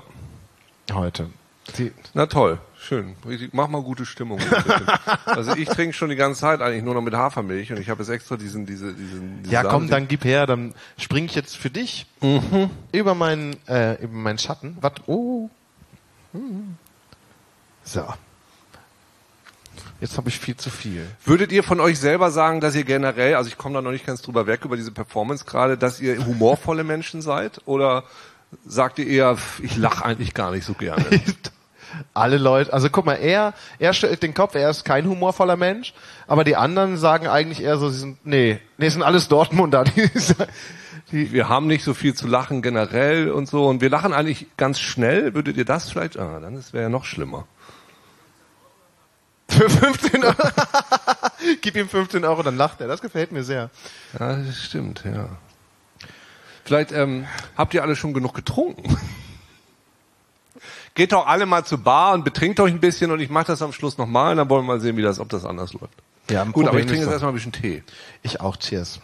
heute. Die, Na toll, schön. Mach mal gute Stimmung. also ich trinke schon die ganze Zeit eigentlich nur noch mit Hafermilch und ich habe jetzt extra diesen, diese, diesen. diese ja, komm, Sahne- dann gib her, dann spring ich jetzt für dich über meinen äh, über meinen Schatten. Was? Oh. Hm. So. Jetzt habe ich viel zu viel. Würdet ihr von euch selber sagen, dass ihr generell, also ich komme da noch nicht ganz drüber weg über diese Performance gerade, dass ihr humorvolle Menschen seid? Oder sagt ihr eher, ich lache eigentlich gar nicht so gerne? Alle Leute, also guck mal, er, er stellt den Kopf, er ist kein humorvoller Mensch, aber die anderen sagen eigentlich eher so, sie sind, nee, nee, sind alles Dortmunder. Die, die, Wir haben nicht so viel zu lachen generell und so und wir lachen eigentlich ganz schnell. Würdet ihr das vielleicht? Ah, dann wäre ja noch schlimmer. für 15 Euro. Gib ihm 15 Euro, dann lacht er. Das gefällt mir sehr. Ja, das stimmt, ja. Vielleicht ähm, habt ihr alle schon genug getrunken. Geht doch alle mal zur Bar und betrinkt euch ein bisschen und ich mache das am Schluss nochmal und dann wollen wir mal sehen, wie das, ob das anders läuft. Ja, Gut, aber probieren ich trinke jetzt erstmal ein bisschen Tee. Ich auch, cheers.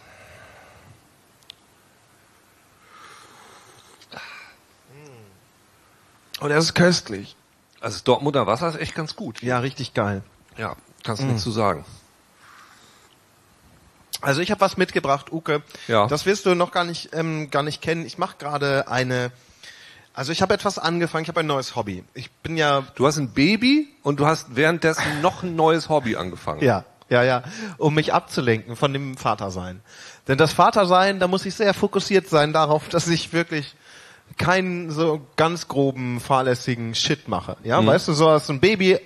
Oh, das ist köstlich. Also Dortmunder Wasser ist echt ganz gut. Ja, richtig geil. Ja, kannst du nichts zu sagen. Also ich habe was mitgebracht, Uke. Ja. Das wirst du noch gar nicht, ähm, gar nicht kennen. Ich mache gerade eine Also ich habe etwas angefangen, ich habe ein neues Hobby. Ich bin ja Du hast ein Baby und du hast währenddessen noch ein neues Hobby angefangen. Ja, ja, ja, um mich abzulenken von dem Vatersein. Denn das Vatersein, da muss ich sehr fokussiert sein darauf, dass ich wirklich keinen so ganz groben, fahrlässigen Shit mache. Ja, weißt du, so hast du ein Baby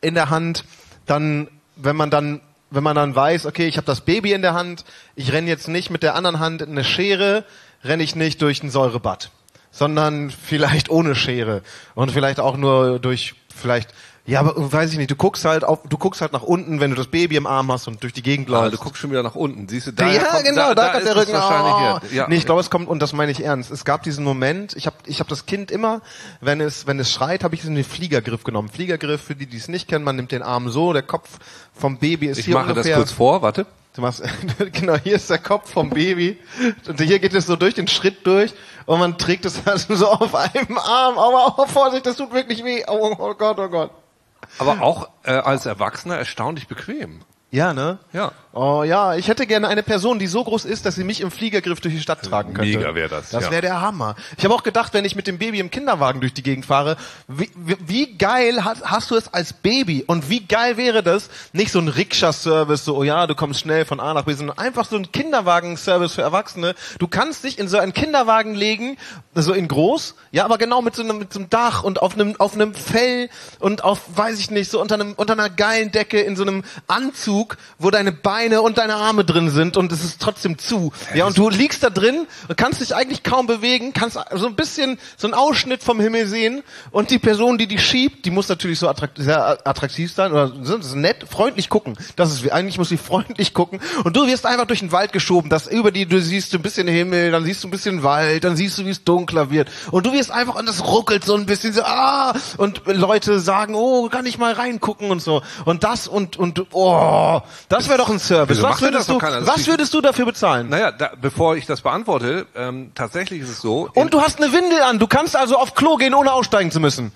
in der Hand, dann, wenn man dann, wenn man dann weiß, okay, ich habe das Baby in der Hand, ich renne jetzt nicht mit der anderen Hand in eine Schere, renne ich nicht durch ein Säurebad, sondern vielleicht ohne Schere und vielleicht auch nur durch vielleicht ja, aber weiß ich nicht, du guckst halt auf, du guckst halt nach unten, wenn du das Baby im Arm hast und durch die Gegend Ah, läufst. du guckst schon wieder nach unten. Siehst du, da ja, kommt, genau, da, kommt ist der es Rücken. wahrscheinlich Oh. Ja. Nee, ich glaube, es kommt, und das meine ich ernst, es gab diesen Moment, ich habe ich hab das Kind immer, wenn es, wenn es schreit, habe ich es in den Fliegergriff genommen. Fliegergriff, für die, die es nicht kennen, man nimmt den Arm so, der Kopf vom Baby ist ich hier mache das ungefähr. kurz vor, warte. Du machst, genau, hier ist der Kopf vom Baby und hier geht es so durch den Schritt durch und man trägt es also so auf einem Arm, aber oh, Vorsicht, das tut wirklich weh. Oh, oh Gott, oh Gott. Aber auch äh, als Erwachsener erstaunlich bequem. Ja, ne? Ja. Oh ja, ich hätte gerne eine Person, die so groß ist, dass sie mich im Fliegergriff durch die Stadt tragen könnte. Mega wär das, Das ja. wäre der Hammer. Ich habe auch gedacht, wenn ich mit dem Baby im Kinderwagen durch die Gegend fahre, wie, wie, wie geil hast, hast du es als Baby und wie geil wäre das, nicht so ein Rikscha-Service, so, oh ja, du kommst schnell von A nach B, sondern einfach so ein Kinderwagen-Service für Erwachsene. Du kannst dich in so einen Kinderwagen legen, so in groß, ja, aber genau mit so einem, mit so einem Dach und auf einem, auf einem Fell und auf, weiß ich nicht, so unter einem, unter einer geilen Decke in so einem Anzug, wo deine Beine und deine Arme drin sind und es ist trotzdem zu. Ja, und du liegst da drin und kannst dich eigentlich kaum bewegen, kannst so ein bisschen so einen Ausschnitt vom Himmel sehen und die Person, die dich schiebt, die muss natürlich so attrakt sehr attraktiv sein oder nett, freundlich gucken. Das ist, eigentlich muss sie freundlich gucken und du wirst einfach durch den Wald geschoben, das über die, du siehst ein bisschen Himmel, dann siehst du ein bisschen Wald, dann siehst du, wie es dunkler wird und du wirst einfach und das ruckelt so ein bisschen so, ah, und Leute sagen, oh, kann ich mal reingucken und so und das und, und, oh, das wäre doch ein Service. Wieso Was würdest du, was würdest du dafür bezahlen? Naja, da, bevor ich das beantworte, ähm, tatsächlich ist es so. Und du hast eine Windel an. Du kannst also auf Klo gehen, ohne aussteigen zu müssen.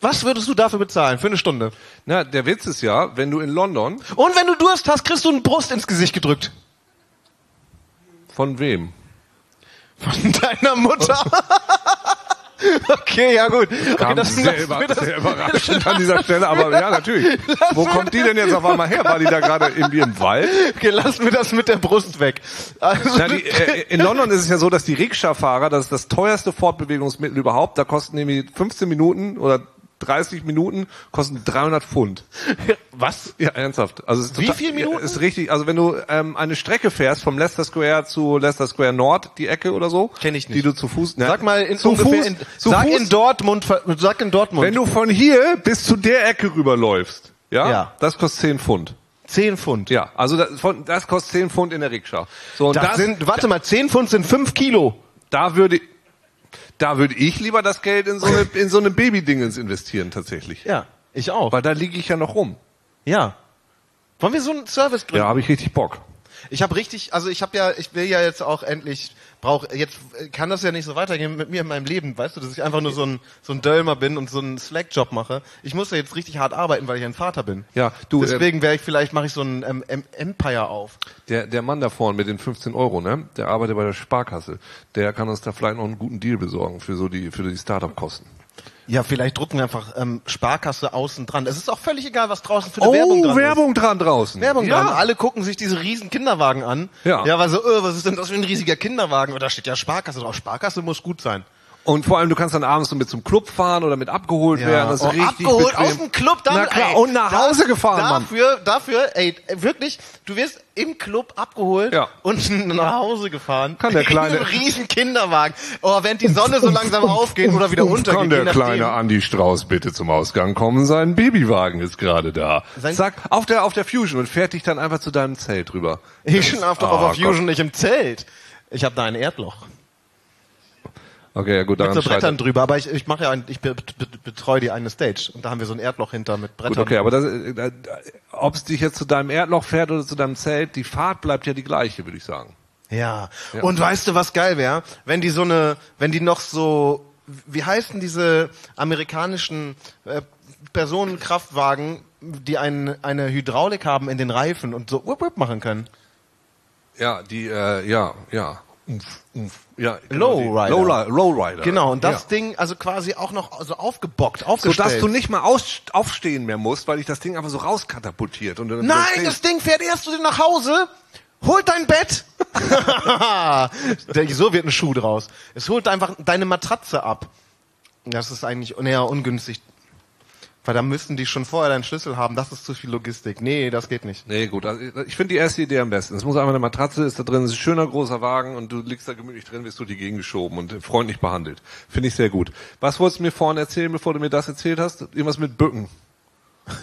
Was würdest du dafür bezahlen für eine Stunde? na, der Witz ist ja, wenn du in London, Und wenn du Durst hast, kriegst du eine Brust ins Gesicht gedrückt. von wem? Von deiner Mutter. okay, ja gut. Okay, das- sehr, über, das- sehr überraschend an dieser Stelle, aber ja, natürlich. Wo kommt die denn jetzt auf einmal her? War die da gerade irgendwie im Wald? Okay, lass mir das mit der Brust weg. Also, Na, die, äh, in London ist es ja so, dass die Rikscha-Fahrer, das ist das teuerste Fortbewegungsmittel überhaupt, da kosten nämlich 15 Minuten oder 30 Minuten kosten 300 Pfund. was? Ja, ernsthaft. Also es ist Wie total- viel Minuten? Ist richtig. Also wenn du ähm, eine Strecke fährst vom Leicester Square zu Leicester Square Nord, die Ecke oder so, Kenn ich nicht. die du zu Fuß. Ne, Sag mal in zu Fuß, in, zu sag Fuß, in Dortmund, sag in Dortmund. wenn du von hier bis zu der Ecke rüberläufst, ja, Ja. das kostet 10 Pfund. 10 Pfund. Ja, also das, von, das kostet 10 Pfund in der Rikscha. So und Das, das, sind, warte mal, 10 Pfund sind 5 Kilo. da würde da würde ich lieber das Geld in so eine in so eine Babydingens investieren tatsächlich. Ja, ich auch. Weil da liege ich ja noch rum. Ja. Wollen wir so einen Service gründen? Ja, habe ich richtig Bock. Ich habe richtig, also ich habe ja, ich will ja jetzt auch endlich, brauch jetzt kann das ja nicht so weitergehen mit mir in meinem Leben, weißt du, dass ich einfach nur so ein so ein Dölmer bin und so einen Slack-Job mache. Ich muss ja jetzt richtig hart arbeiten, weil ich ein Vater bin. Ja, du, äh, Deswegen wäre ich vielleicht mache ich so ein ähm, Em- Empire auf. Der, der Mann da vorne mit den 15 Euro, ne? Der arbeitet bei der Sparkasse. Der kann uns da vielleicht noch einen guten Deal besorgen für so die, für die Startup-Kosten. Ja, vielleicht drucken wir einfach ähm, Sparkasse außen dran. Es ist auch völlig egal, was draußen für eine Werbung dran ist. Oh, Werbung dran draußen. Werbung ja. dran. Alle gucken sich diese riesen Kinderwagen an. Ja. Ja, weil so, äh, was ist denn das für ein riesiger Kinderwagen? Und da steht ja Sparkasse drauf. Sparkasse muss gut sein. Und vor allem, du kannst dann abends so mit zum Club fahren oder mit abgeholt werden. Das ist oh, richtig abgeholt bequem. aus dem Club, dann, Na klar, ey, und nach da- Hause gefahren, Mann. dafür, Dafür, ey, wirklich, du wirst im Club abgeholt Ja. und nach Hause gefahren. Kann der Kleine- In einem riesen Kinderwagen. Oh, während die Sonne so langsam aufgeht oder wieder untergeht. Kann der kleine Andy Strauß bitte zum Ausgang kommen? Sein Babywagen ist gerade da. Sein- Sag, auf der, auf der Fusion und fährt dich dann einfach zu deinem Zelt rüber. Ich schlaf doch Oh, auf der Gott. Fusion nicht im Zelt. Ich habe da ein Erdloch. Okay, ja gut, Mit daran so Brettern drüber, aber ich, ich mache ja, ein, ich be, be, betreue die eine Stage und da haben wir so ein Erdloch hinter mit Brettern. Gut, okay, aber das, äh, ob es dich jetzt zu deinem Erdloch fährt oder zu deinem Zelt, die Fahrt bleibt ja die gleiche, würde ich sagen. Ja. Und weißt du, was geil wäre? Wenn die so eine, wenn die noch so, wie heißen diese amerikanischen äh, Personenkraftwagen, die ein, eine Hydraulik haben in den Reifen und so whip, whip machen können? Ja, die, äh, ja, ja. Ja, Lowrider. Lowrider. Lowrider. Genau, und das Ja. Ding also quasi auch noch so aufgebockt, So aufgestellt. dass du nicht mal aus, aufstehen mehr musst, weil dich das Ding einfach so rauskatapultiert. Und dann Nein, das Ding fährt erst zu dir nach Hause, holt dein Bett. Der- so wird ein Schuh draus. Es holt einfach deine Matratze ab. Das ist eigentlich eher ungünstig. Weil da müssten die schon vorher deinen Schlüssel haben. Das ist zu viel Logistik. Nee, das geht nicht. Nee, gut. Also ich finde die erste Idee am besten. Es muss einfach eine Matratze, ist da drin, es ist ein schöner großer Wagen und du liegst da gemütlich drin, wirst durch die Gegend geschoben und freundlich behandelt. Finde ich sehr gut. Was wolltest du mir vorhin erzählen, bevor du mir das erzählt hast? Irgendwas mit Bücken.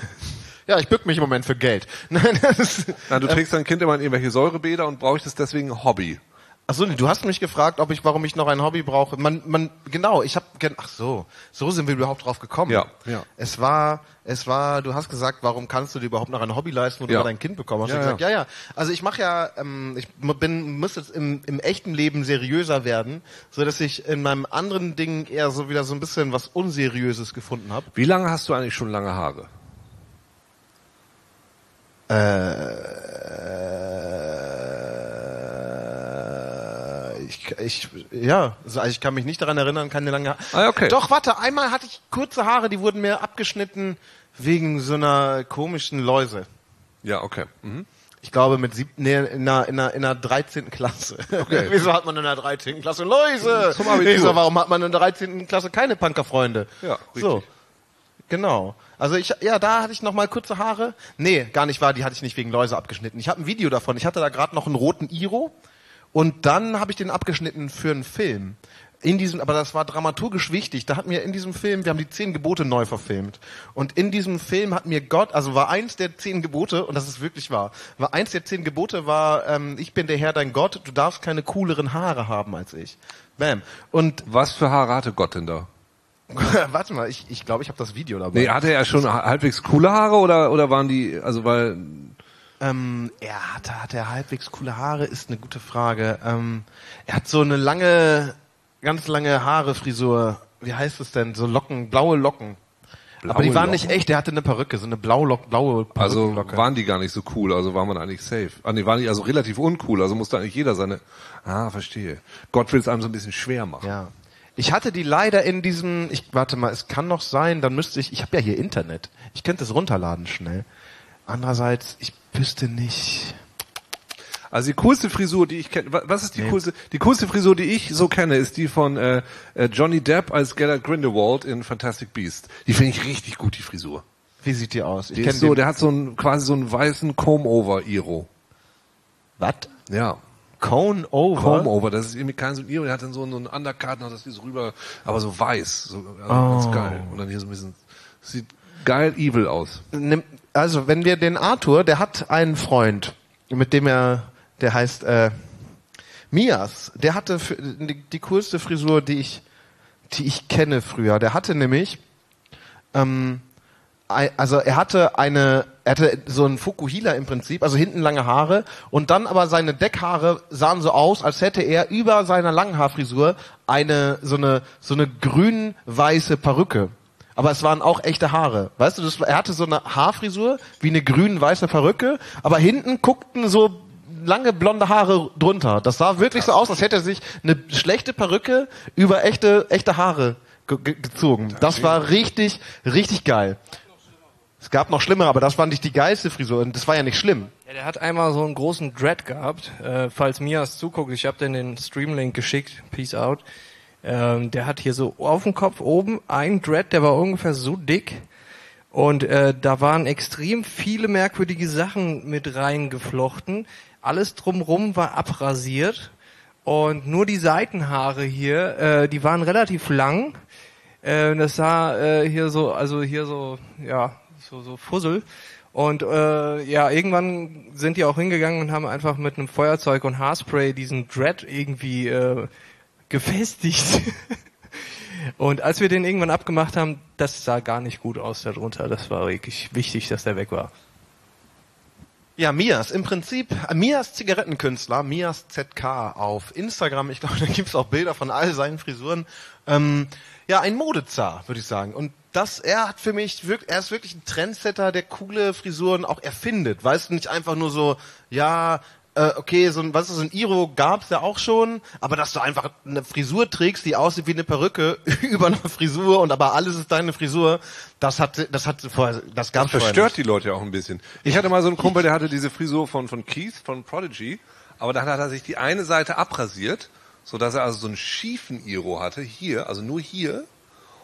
Ja, ich bück mich im Moment für Geld. Nein, das ist, Na, du trägst dein Kind immer in irgendwelche Säurebäder und brauchst es deswegen ein Hobby. Ach so, du hast mich gefragt, ob ich, warum ich noch ein Hobby brauche. Man, man, genau, ich habe, ach so, so sind wir überhaupt drauf gekommen. Ja, ja. Es war, es war, du hast gesagt, warum kannst du dir überhaupt noch ein Hobby leisten, wo du Ja. mal dein Kind bekommen hast? Ja, ich gesagt, ja, ja. Also ich mache ja, ähm, ich bin, muss jetzt im, im echten Leben seriöser werden, so dass ich in meinem anderen Ding eher so wieder so ein bisschen was Unseriöses gefunden habe. Wie lange hast du eigentlich schon lange Haare? Äh, ich, ich, ja, also ich kann mich nicht daran erinnern, keine lange Haare. Ah, okay. Doch, warte, einmal hatte ich kurze Haare, die wurden mir abgeschnitten wegen so einer komischen Läuse. Ja, okay. Mhm. Ich glaube mit sieb, nee, in einer, in einer, in einer 13. Klasse. Wieso hat man in der 13. Klasse Läuse? Zum Abitur. Wieso, warum hat man in der 13. Klasse keine Punkerfreunde? Ja, So. richtig. Genau. Also ich, ja, da hatte ich noch mal kurze Haare. Nee, gar nicht wahr, die hatte ich nicht wegen Läuse abgeschnitten. Ich habe ein Video davon. Ich hatte da gerade noch einen roten Iro und dann habe ich den abgeschnitten für einen Film. In diesem, aber das war dramaturgisch wichtig. Da hat mir in diesem Film, wir haben die zehn Gebote neu verfilmt. Und in diesem Film hat mir Gott, also war eins der zehn Gebote, und das ist wirklich wahr, war eins der zehn Gebote war, ähm, ich bin der Herr dein Gott, du darfst keine cooleren Haare haben als ich. Bam. Und Was für Haare hatte Gott denn da? warte mal, ich ich, glaube, ich habe das Video dabei. Nee, hatte er schon halbwegs coole Haare oder, oder waren die, also weil, Ähm, er hatte, hat er halbwegs coole Haare, ist eine gute Frage. Ähm, er hat so eine lange, ganz lange Haare, Frisur. Wie heißt es denn? So Locken, blaue Locken. Aber die Blaue waren Locken? nicht echt, er hatte eine Perücke, so eine blaue, Lock, blaue also waren die gar nicht so cool, also war man eigentlich safe. Ah, nee, waren die also relativ uncool, also musste eigentlich jeder seine, ah, verstehe. Gott will es einem so ein bisschen schwer machen. ja. Ich hatte die leider in diesem, ich warte mal, es kann noch sein, dann müsste ich, ich habe ja hier Internet. Ich könnte es runterladen schnell. Andererseits, ich wüsste nicht. Also die coolste Frisur, die ich kenne, wa- was ist die coolste? Die coolste Frisur, die ich so kenne, ist die von äh, äh, Johnny Depp als Gellert Grindelwald in Fantastic Beasts. Die finde ich richtig gut, die Frisur. Wie sieht die aus? Ich Die ist so, der hat so einen quasi so einen weißen Comb-Over-Iro. Was? Ja. Cone over? Comb-Over, das ist irgendwie kein so ein Iro, der hat dann so einen Undercut, noch das ist rüber, aber so weiß, so also ganz geil. Und dann hier so ein bisschen, sieht geil evil aus. Nimm- also wenn wir den Arthur, der hat einen Freund, mit dem er, der heißt äh, Mias, der hatte die, die coolste Frisur, die ich, die ich kenne früher. Der hatte nämlich, ähm, also er hatte eine, er hatte so einen Fukuhila im Prinzip, also hinten lange Haare und dann aber seine Deckhaare sahen so aus, als hätte er über seiner langen Haarfrisur eine so eine so eine grün-weiße Perücke. Aber es waren auch echte Haare. Weißt du, das, er hatte so eine Haarfrisur wie eine grün-weiße Perücke, aber hinten guckten so lange blonde Haare drunter. Das sah wirklich so aus, als hätte er sich eine schlechte Perücke über echte echte Haare ge ge gezogen. Das war richtig richtig geil. Es gab noch schlimmere, aber das fand ich die geilste Frisur und das war ja nicht schlimm. Ja, der hat einmal so einen großen Dread gehabt. Äh, falls Mias zuguckt, ich habe den den Streamlink geschickt. Peace out. Ähm, der hat hier so auf dem Kopf oben einen Dread, der war ungefähr so dick. Und äh, da waren extrem viele merkwürdige Sachen mit reingeflochten. Alles drumrum war abrasiert. Und nur die Seitenhaare hier, äh, die waren relativ lang. Äh, das sah äh, hier so, also hier so, ja, so, so Fussel. Und äh, ja, irgendwann sind die auch hingegangen und haben einfach mit einem Feuerzeug und Haarspray diesen Dread irgendwie äh, gefestigt. und als wir den irgendwann abgemacht haben, das sah gar nicht gut aus darunter. Das war wirklich wichtig, dass der weg war. Ja, Mias, im Prinzip, äh, Mias Zigarettenkünstler, Mias ZK auf Instagram, ich glaube, da gibt's auch Bilder von all seinen Frisuren. Ähm, ja, ein Modezar, würde ich sagen. Und das, er hat für mich, wirk- er ist wirklich ein Trendsetter, der coole Frisuren auch erfindet. Weißt du, nicht einfach nur so, ja, äh, okay, so ein, was ist so ein Iro gab's ja auch schon, aber dass du einfach eine Frisur trägst, die aussieht wie eine Perücke über einer Frisur und aber alles ist deine Frisur, das hat, das hat vorher, das gab's vorher Verstört nicht. die Leute ja auch ein bisschen. Ich hatte mal so einen Kumpel, der hatte diese Frisur von, von Keith, von Prodigy, aber dann hat er sich die eine Seite abrasiert, so dass er also so einen schiefen Iro hatte, hier, also nur hier,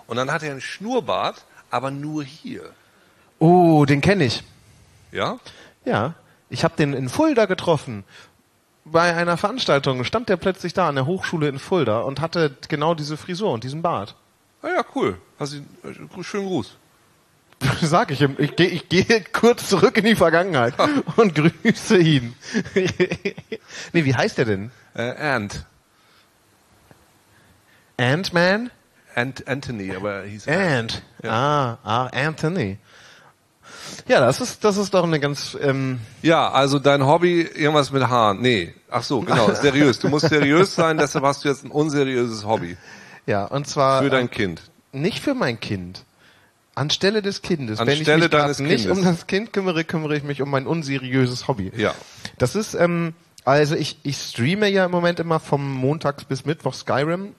und dann hatte er einen Schnurrbart, aber nur hier. Oh, den kenne ich. Ja? Ja, ich habe den in Fulda getroffen. Bei einer Veranstaltung stand der plötzlich da an der Hochschule in Fulda und hatte genau diese Frisur und diesen Bart. Ah ja, cool. Hast du, äh, schönen Gruß. Sag ich ihm. Ich gehe geh kurz zurück in die Vergangenheit und grüße ihn. nee, wie heißt der denn? Äh, Ant. Ant-Man? Ant, Anthony, aber er hieß Ant. Ah, ah, Anthony. Ja, das ist, das ist doch eine ganz, ähm, Ja, also dein Hobby, irgendwas mit Haaren. Nee. Ach so, genau, seriös. Du musst seriös sein, deshalb hast du jetzt ein unseriöses Hobby. ja, und zwar Für dein Kind. nicht für mein Kind. Anstelle des Kindes. Anstelle Wenn ich mich nicht Kindes. um das Kind kümmere, kümmere ich mich um mein unseriöses Hobby. Ja. Das ist, ähm, also ich, ich streame ja im Moment immer vom Montags bis Mittwoch Skyrim.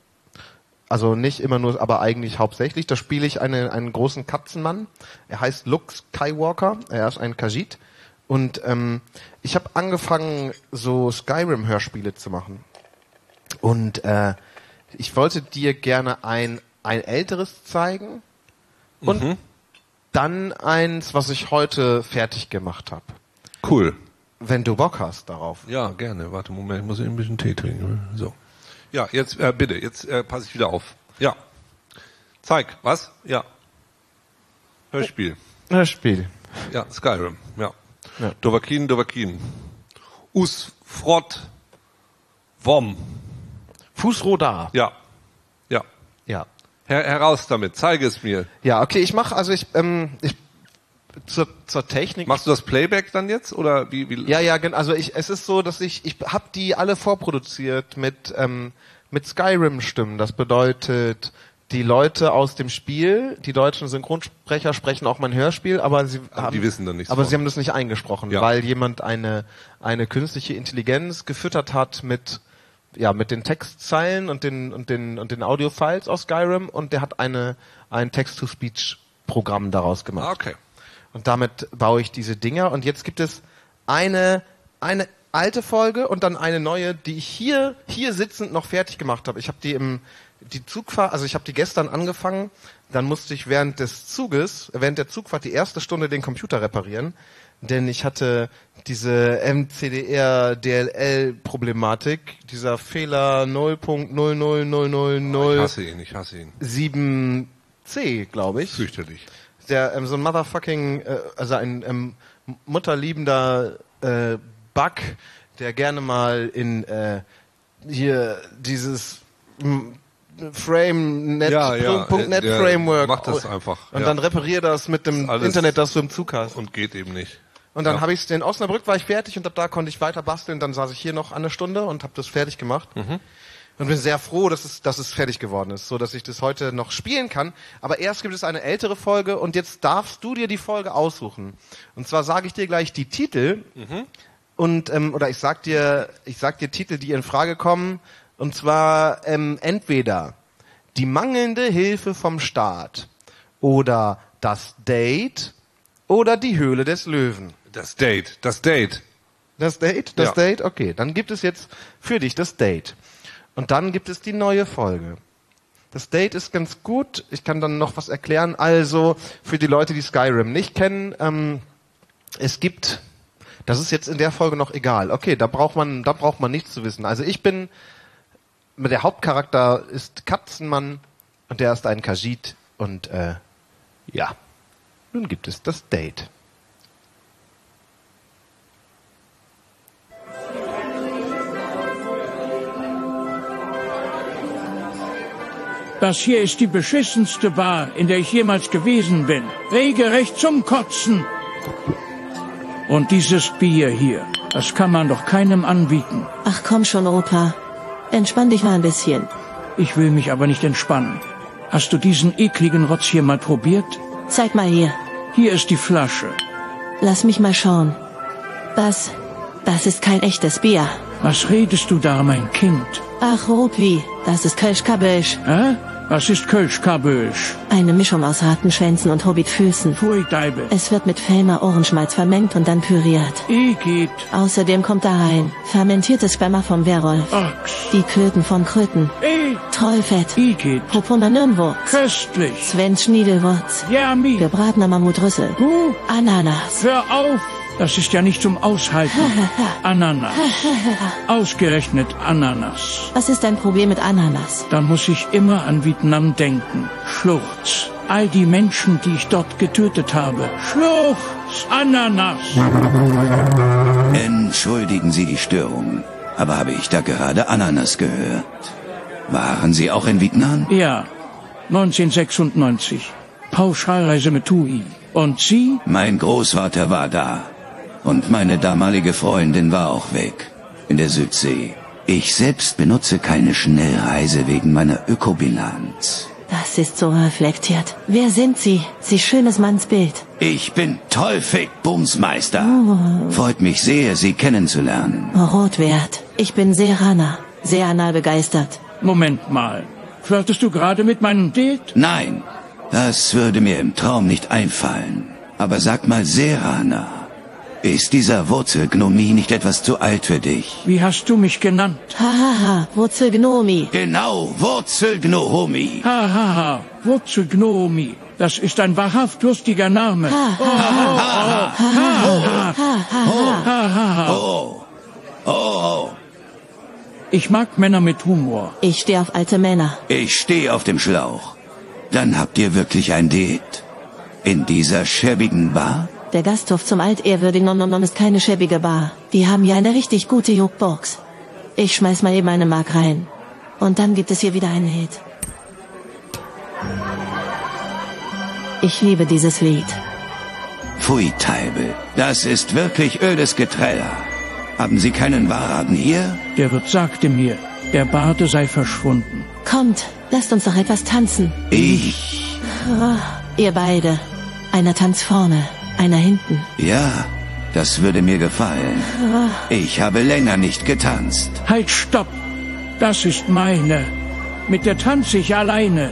Also nicht immer nur, aber eigentlich hauptsächlich. Da spiele ich eine, einen großen Katzenmann. Er heißt Luke Skywalker. Er ist ein Khajiit. Und ähm, ich habe angefangen, so Skyrim-Hörspiele zu machen. Und äh, ich wollte dir gerne ein, ein älteres zeigen und dann eins, was ich heute fertig gemacht habe. Cool. Wenn du Bock hast darauf. Ja, gerne. Warte, Moment, ich muss ein bisschen Tee trinken. So. Ja, jetzt, äh, bitte, jetzt äh, passe ich wieder auf. Ja. Zeig, was? Ja. Hörspiel. Hörspiel. Ja, Skyrim. Ja. Ja. Dovakin, Dovakin. Us, Frott, Wom. Fußrodar. Ja. Ja. Ja. Her heraus damit, zeige es mir. Ja, okay, ich mache, also ich, ähm, ich zur, zur Technik. Machst du das Playback dann jetzt oder wie? wie Ja, ja, gen- also ich, es ist so, dass ich, ich habe die alle vorproduziert mit ähm, mit Skyrim-Stimmen. Das bedeutet, die Leute aus dem Spiel, die deutschen Synchronsprecher sprechen auch mein Hörspiel, aber sie haben, die wissen dann nichts Aber sie haben das nicht eingesprochen, Ja. weil jemand eine eine künstliche Intelligenz gefüttert hat mit ja mit den Textzeilen und den und den und den Audiofiles aus Skyrim und der hat eine ein Text-to-Speech-Programm daraus gemacht. Ah, okay. Und damit baue ich diese Dinger. Und jetzt gibt es eine, eine alte Folge und dann eine neue, die ich hier, hier sitzend noch fertig gemacht habe. Ich habe die im, die Zugfahrt, also ich habe die gestern angefangen, dann musste ich während des Zuges, während der Zugfahrt die erste Stunde den Computer reparieren, denn ich hatte diese MCDR DLL Problematik, dieser Fehler Ich 0.00000 hasse ihn, ich hasse ihn. 7C, glaube ich Fürchterlich. Der ähm, so ein motherfucking, äh, also ein ähm, mutterliebender äh, Bug, der gerne mal in äh, hier dieses Frame Net, Ja, ja, Punkt .net der Framework macht das einfach, und ja. dann reparier das mit dem alles- Internet, das du im Zug hast. Und geht eben nicht. Und dann Ja. habe ich es in Osnabrück war ich fertig und ab da konnte ich weiter basteln. Dann saß ich hier noch eine Stunde und habe das fertig gemacht. Mhm. Und bin sehr froh, dass es, dass es fertig geworden ist, so dass ich das heute noch spielen kann. Aber erst gibt es eine ältere Folge und jetzt darfst du dir die Folge aussuchen. Und zwar sage ich dir gleich die Titel Mhm. und ähm, oder ich sag dir, ich sag dir Titel, die in Frage kommen. Und zwar ähm, entweder die mangelnde Hilfe vom Staat oder das Date oder die Höhle des Löwen. Das Date, das Date. Das Date? Das Ja. Date? Okay, dann gibt es jetzt für dich das Date. Und dann gibt es die neue Folge. Das Date ist ganz gut. Ich kann dann noch was erklären. Also, für die Leute, die Skyrim nicht kennen, ähm, es gibt, das ist jetzt in der Folge noch egal. Okay, da braucht man, da braucht man nichts zu wissen. Also ich bin, der Hauptcharakter ist Katzenmann und der ist ein Khajiit und äh, ja, nun gibt es das Date. Das hier ist die beschissenste Bar, in der ich jemals gewesen bin. Regelrecht zum Kotzen. Und dieses Bier hier, das kann man doch keinem anbieten. Ach komm schon, Opa. Entspann dich mal ein bisschen. Ich will mich aber nicht entspannen. Hast du diesen ekligen Rotz hier mal probiert? Zeig mal hier. Hier ist die Flasche. Lass mich mal schauen. Was, Das ist kein echtes Bier. Was redest du da, mein Kind? Ach, Rupli, das ist Kölsch-Kabölsch. Hä? Was ist Kölsch-Kabölsch? Eine Mischung aus Rattenschwänzen und Hobbitfüßen. Pfui, Deibe. Es wird mit Fellmer Ohrenschmalz vermengt und dann püriert. Igitt. Außerdem kommt da rein fermentiertes Sperma vom Werwolf, Ochs. die Klöten von Kröten, I. Trollfett, Igitt. Popunder Nirnwurz, Köstlich. Svens Schniedelwurz, Ja, mi. gebratener Mammutrüssel, Uh, Ananas. hör auf. Das ist ja nicht zum Aushalten. Ananas. Ausgerechnet Ananas. Was ist dein Problem mit Ananas? Da muss ich immer an Vietnam denken. Schluchz. All die Menschen, die ich dort getötet habe. Schluchz. Ananas. Entschuldigen Sie die Störung, aber habe ich da gerade Ananas gehört? Waren Sie auch in Vietnam? Ja. 1996. Pauschalreise mit TUI. Und Sie? Mein Großvater war da. Und meine damalige Freundin war auch weg. In der Südsee. Ich selbst benutze keine Schnellreise wegen meiner Ökobilanz. Das ist so reflektiert. Wer sind Sie? Sie schönes Mannsbild. Ich bin Teufig Bumsmeister. Freut mich sehr, Sie kennenzulernen. Rotwert. Ich bin Serana. Sehr anal begeistert. Moment mal. Flirtest du gerade mit meinem Date? Nein, das würde mir im Traum nicht einfallen. Aber sag mal, Serana, ist dieser Wurzelgnomie nicht etwas zu alt für dich? Wie hast du mich genannt? Hahaha, Wurzelgnomi. Genau, Wurzelgnomi. Ha, ha, ha. Wurzelgnomi. Das ist ein wahrhaft lustiger Name. Oh, Oh, oh, Ich mag Männer mit Humor. Ich stehe auf alte Männer. ich stehe auf dem Schlauch. Dann habt ihr wirklich ein Date. In dieser schäbigen Bar? Der Gasthof zum altehrwürdigen Nom ist keine schäbige Bar. Die haben ja eine richtig gute Jukebox. Ich schmeiß mal eben eine Mark rein. Und dann gibt es hier wieder einen Hit. Ich liebe dieses Lied. Pfui, Teibel, das ist wirklich ödes Geträller. Haben Sie keinen Wahrraten hier? Der Wirt sagte mir, der Bade sei verschwunden. Kommt, lasst uns doch etwas tanzen. Ich? Ihr beide. Einer tanzt vorne, einer hinten. Ja, das würde mir gefallen. Ich habe länger nicht getanzt. Halt, stopp! Das ist meine. Mit der tanze ich alleine.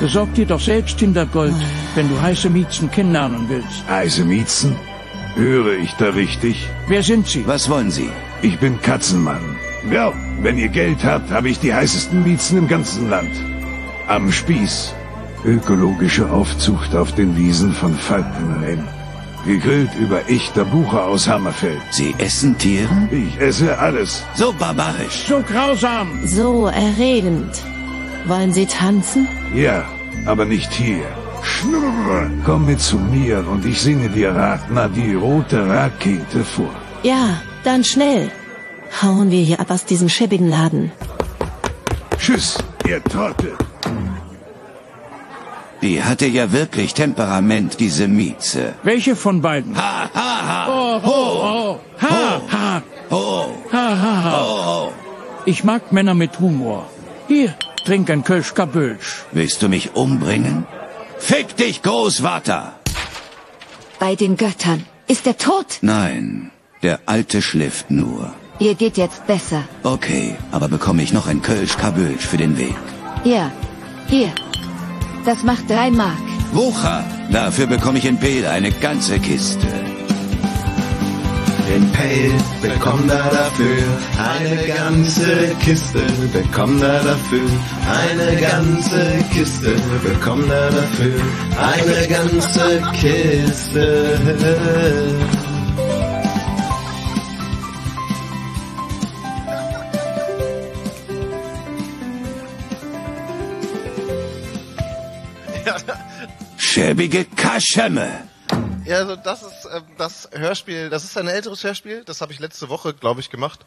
Besorg dir doch selbst Hintergold, wenn du heiße Miezen kennenlernen willst. Heiße Miezen? Höre ich da richtig? Wer sind sie? Was wollen Sie? Ich bin Katzenmann. Ja, wenn ihr Geld habt, habe ich die heißesten Miezen im ganzen Land. Am Spieß. Ökologische Aufzucht auf den Wiesen von Falkenhain. Gegrillt über echter Buche aus Hammerfeld. Sie essen Tiere? Ich esse alles. So barbarisch. So grausam! So erregend. Wollen Sie tanzen? Ja, aber nicht hier. Schnurr, komm mit zu mir und ich singe dir Ratna die rote Rakete vor. Ja, dann schnell. Hauen wir hier ab aus diesem schäbigen Laden. Tschüss, ihr Trottel. Die hatte ja wirklich Temperament, diese Mieze. Welche von beiden? Ha, ha, ha. Oh, oh, oh. Ha, ha, Oh, ha, ha, ha. oh. Ich mag Männer mit Humor. Hier, trink ein Kölsch Kabölsch. Willst du mich umbringen? Fick dich, Großvater! Bei den Göttern. Ist er tot? Nein, der Alte schläft nur. Ihr geht jetzt besser. Okay, aber bekomme ich noch ein Kölsch Kabölsch für den Weg? Ja. Hier. Das macht drei Mark. Wucher! Dafür bekomme ich in Peel eine ganze Kiste. In Pale bekommt er dafür eine ganze Kiste, bekommt er dafür eine ganze Kiste, bekommt er dafür eine ganze Kiste. Schäbige Kaschemme! Ja, also das ist äh, das Hörspiel, das ist ein älteres Hörspiel, das habe ich letzte Woche, glaube ich, gemacht.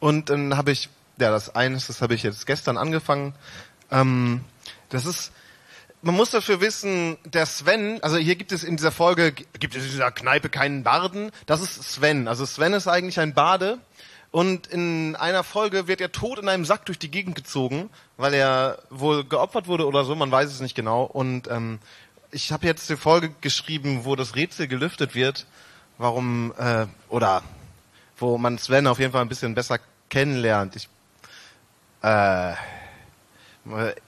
Und dann habe ich, ja, das eines, das habe ich jetzt gestern angefangen. Ähm, das ist, man muss dafür wissen, der Sven, also hier gibt es in dieser Folge, gibt es in dieser Kneipe keinen Barden, das ist Sven. Also Sven ist eigentlich ein Bade. Und in einer Folge wird er tot in einem Sack durch die Gegend gezogen, weil er wohl geopfert wurde oder so, man weiß es nicht genau. Und ähm, ich habe jetzt die Folge geschrieben, wo das Rätsel gelüftet wird, warum äh, oder wo man Sven auf jeden Fall ein bisschen besser kennenlernt. Ich, äh,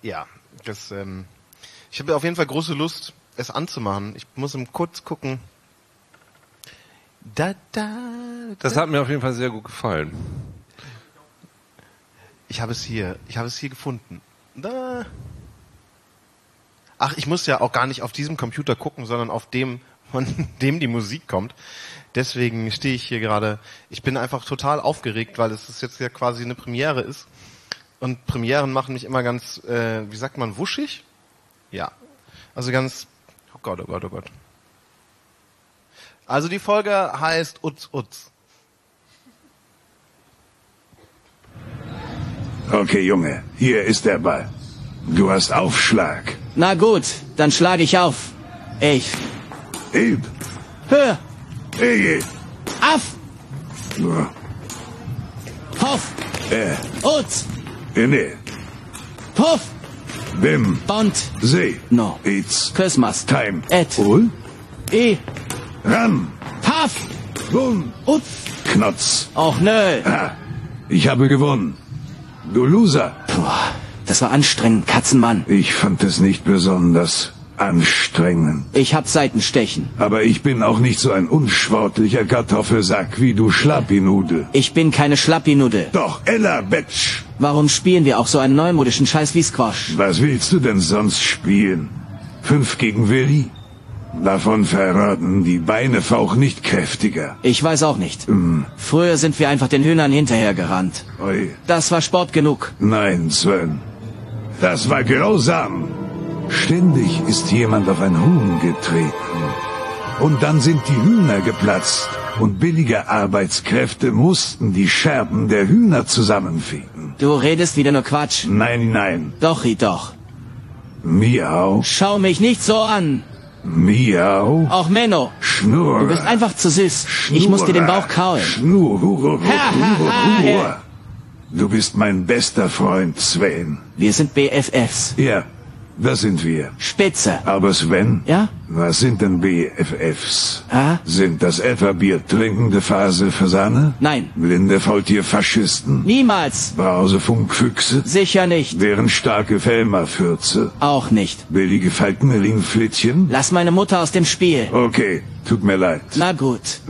ja, das, ähm, ich habe auf jeden Fall große Lust, es anzumachen. Ich muss ihm kurz gucken. Da, da, Das hat mir auf jeden Fall sehr gut gefallen. Ich habe es hier, ich habe es hier gefunden. Da. Ach, ich muss ja auch gar nicht auf diesem Computer gucken, sondern auf dem, von dem die Musik kommt. Deswegen stehe ich hier gerade. Ich bin einfach total aufgeregt, weil es jetzt ja quasi eine Premiere ist. Und Premieren machen mich immer ganz, äh, wie sagt man, wuschig? Ja. Also ganz, oh Gott, oh Gott, oh Gott. Also die Folge heißt Utz Utz. Okay, Junge, hier ist der Ball. Du hast Aufschlag. Na gut, dann schlage ich auf. Ich. Eb. Hör. Ege. Af. Ja. Hoff. Äh. Utz. Inne. Puff. Bim. Bond. See. No. It's. Christmas. Time. Et. Ul. E. Ran. Paff. Bum. Utz. Knotz. Och nö. Ah, ich habe gewonnen. Du Loser. Puh, das war anstrengend, Katzenmann. Ich fand es nicht besonders anstrengend. Ich hab Seitenstechen. Aber ich bin auch nicht so ein unsportlicher Kartoffelsack wie du Schlappinudel. Ich bin keine Schlappinude. Doch, Ella Betsch. Warum spielen wir auch so einen neumodischen Scheiß wie Squash? Was willst du denn sonst spielen? Fünf gegen Willi? Davon verraten die Beine fauch nicht kräftiger. Ich weiß auch nicht. Hm. Früher sind wir einfach den Hühnern hinterhergerannt. Oi. Das war Sport genug. Nein, Sven. Das war grausam. Ständig ist jemand auf ein Huhn getreten. Und dann sind die Hühner geplatzt. Und billige Arbeitskräfte mussten die Scherben der Hühner zusammenfegen. Du redest wieder nur Quatsch. Nein, nein. Doch, doch. Miau. Schau mich nicht so an. Miau. Auch Menno. Schnurr. Du bist einfach zu süß. Ich muss dir den Bauch kauen. Schnurr. Ha, ha, ha. Du bist mein bester Freund, Sven. Wir sind BFFs. Ja, das sind wir. Spitze. Aber Sven? Ja? Was sind denn BFFs? Ah? Sind das etwa Bier trinkende Faselfasane? Nein. Blinde Faultierfaschisten? Niemals. Brausefunkfüchse? Sicher nicht. Deren starke Fellmerfürze? Auch nicht. Billige Falkenmelinflittchen? Lass meine Mutter aus dem Spiel. Okay, tut mir leid. Na gut.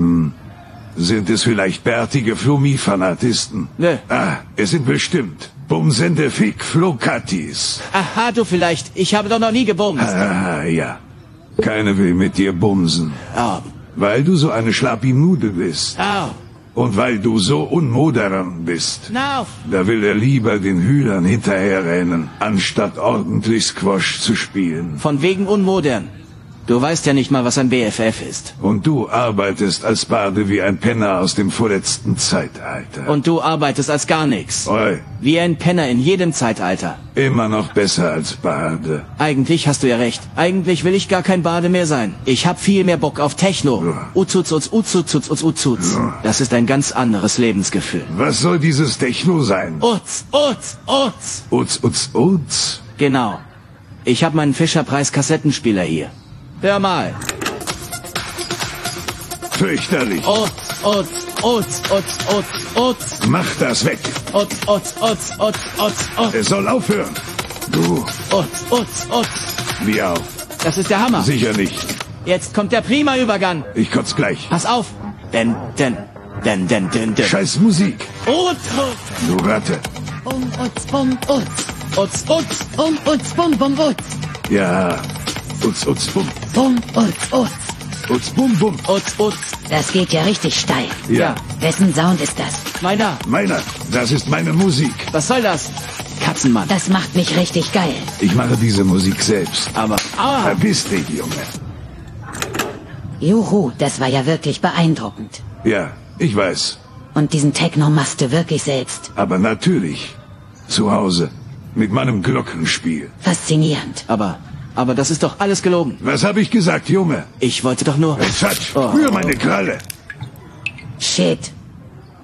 Sind es vielleicht bärtige Flummi-Fanatisten? Nö. Ah, es sind bestimmt bumsende Fick-Flokatis. Aha, du vielleicht. Ich habe doch noch nie gebumst. Ah, ja. Keine will mit dir bumsen. Oh. Weil du so eine Schlappinudel bist. Au. Und weil du so unmodern bist. Na, Da will er lieber den Hühnern hinterherrennen, anstatt ordentlich Squash zu spielen. von wegen unmodern. Du weißt ja nicht mal, was ein BFF ist. Und du arbeitest als Bade wie ein Penner aus dem vorletzten Zeitalter. Und du arbeitest als gar nichts. Oi, Wie ein Penner in jedem Zeitalter. immer noch besser als Bade. Eigentlich hast du ja recht. Eigentlich will ich gar kein Bade mehr sein. Ich hab viel mehr Bock auf Techno. Ja. Uzuz, uz, uzuz, uz, uz, uzuz. Das ist ein ganz anderes Lebensgefühl. Was soll dieses Techno sein? Uz, uz, uz. Uz, uz, uz. Genau. Ich hab meinen Fischerpreis Kassettenspieler hier. Hör mal. Fürchterlich. Uz, uz, uz, uz, uz, uz. Mach das weg. Uz, uz, uz, uz, uz, uz. Es soll aufhören. Du, Uz, uz, uz. miau. Das ist der Hammer. Sicher nicht. Jetzt kommt der prima Übergang. Ich kotz gleich. Pass auf. Denn, denn, denn, denn, denn, denn. Scheiß Musik. Uz, Du Ratte. Bum, utz, bum, utz. uz, uz. Bum, utz, bum, bum, utz. Ja. Uz, uz, bum. Bum, utz, utz. Uz, bum, bum. Uz, uz. Das geht ja richtig steil. Ja. Wessen Sound ist das? Meiner. Meiner. Das ist meine Musik. Was soll das? Katzenmann. Das macht mich richtig geil. Ich mache diese Musik selbst. Aber, aua. Verpiss dich, Junge. Juhu, das war ja wirklich beeindruckend. Ja, ich weiß. Und diesen Techno machst du wirklich selbst. Aber natürlich. Zu Hause. Mit meinem Glockenspiel. Faszinierend. Aber, aber das ist doch alles gelogen. Was habe ich gesagt, Junge? Ich wollte doch nur... Schatz, Oh. rühr meine Kralle. Shit.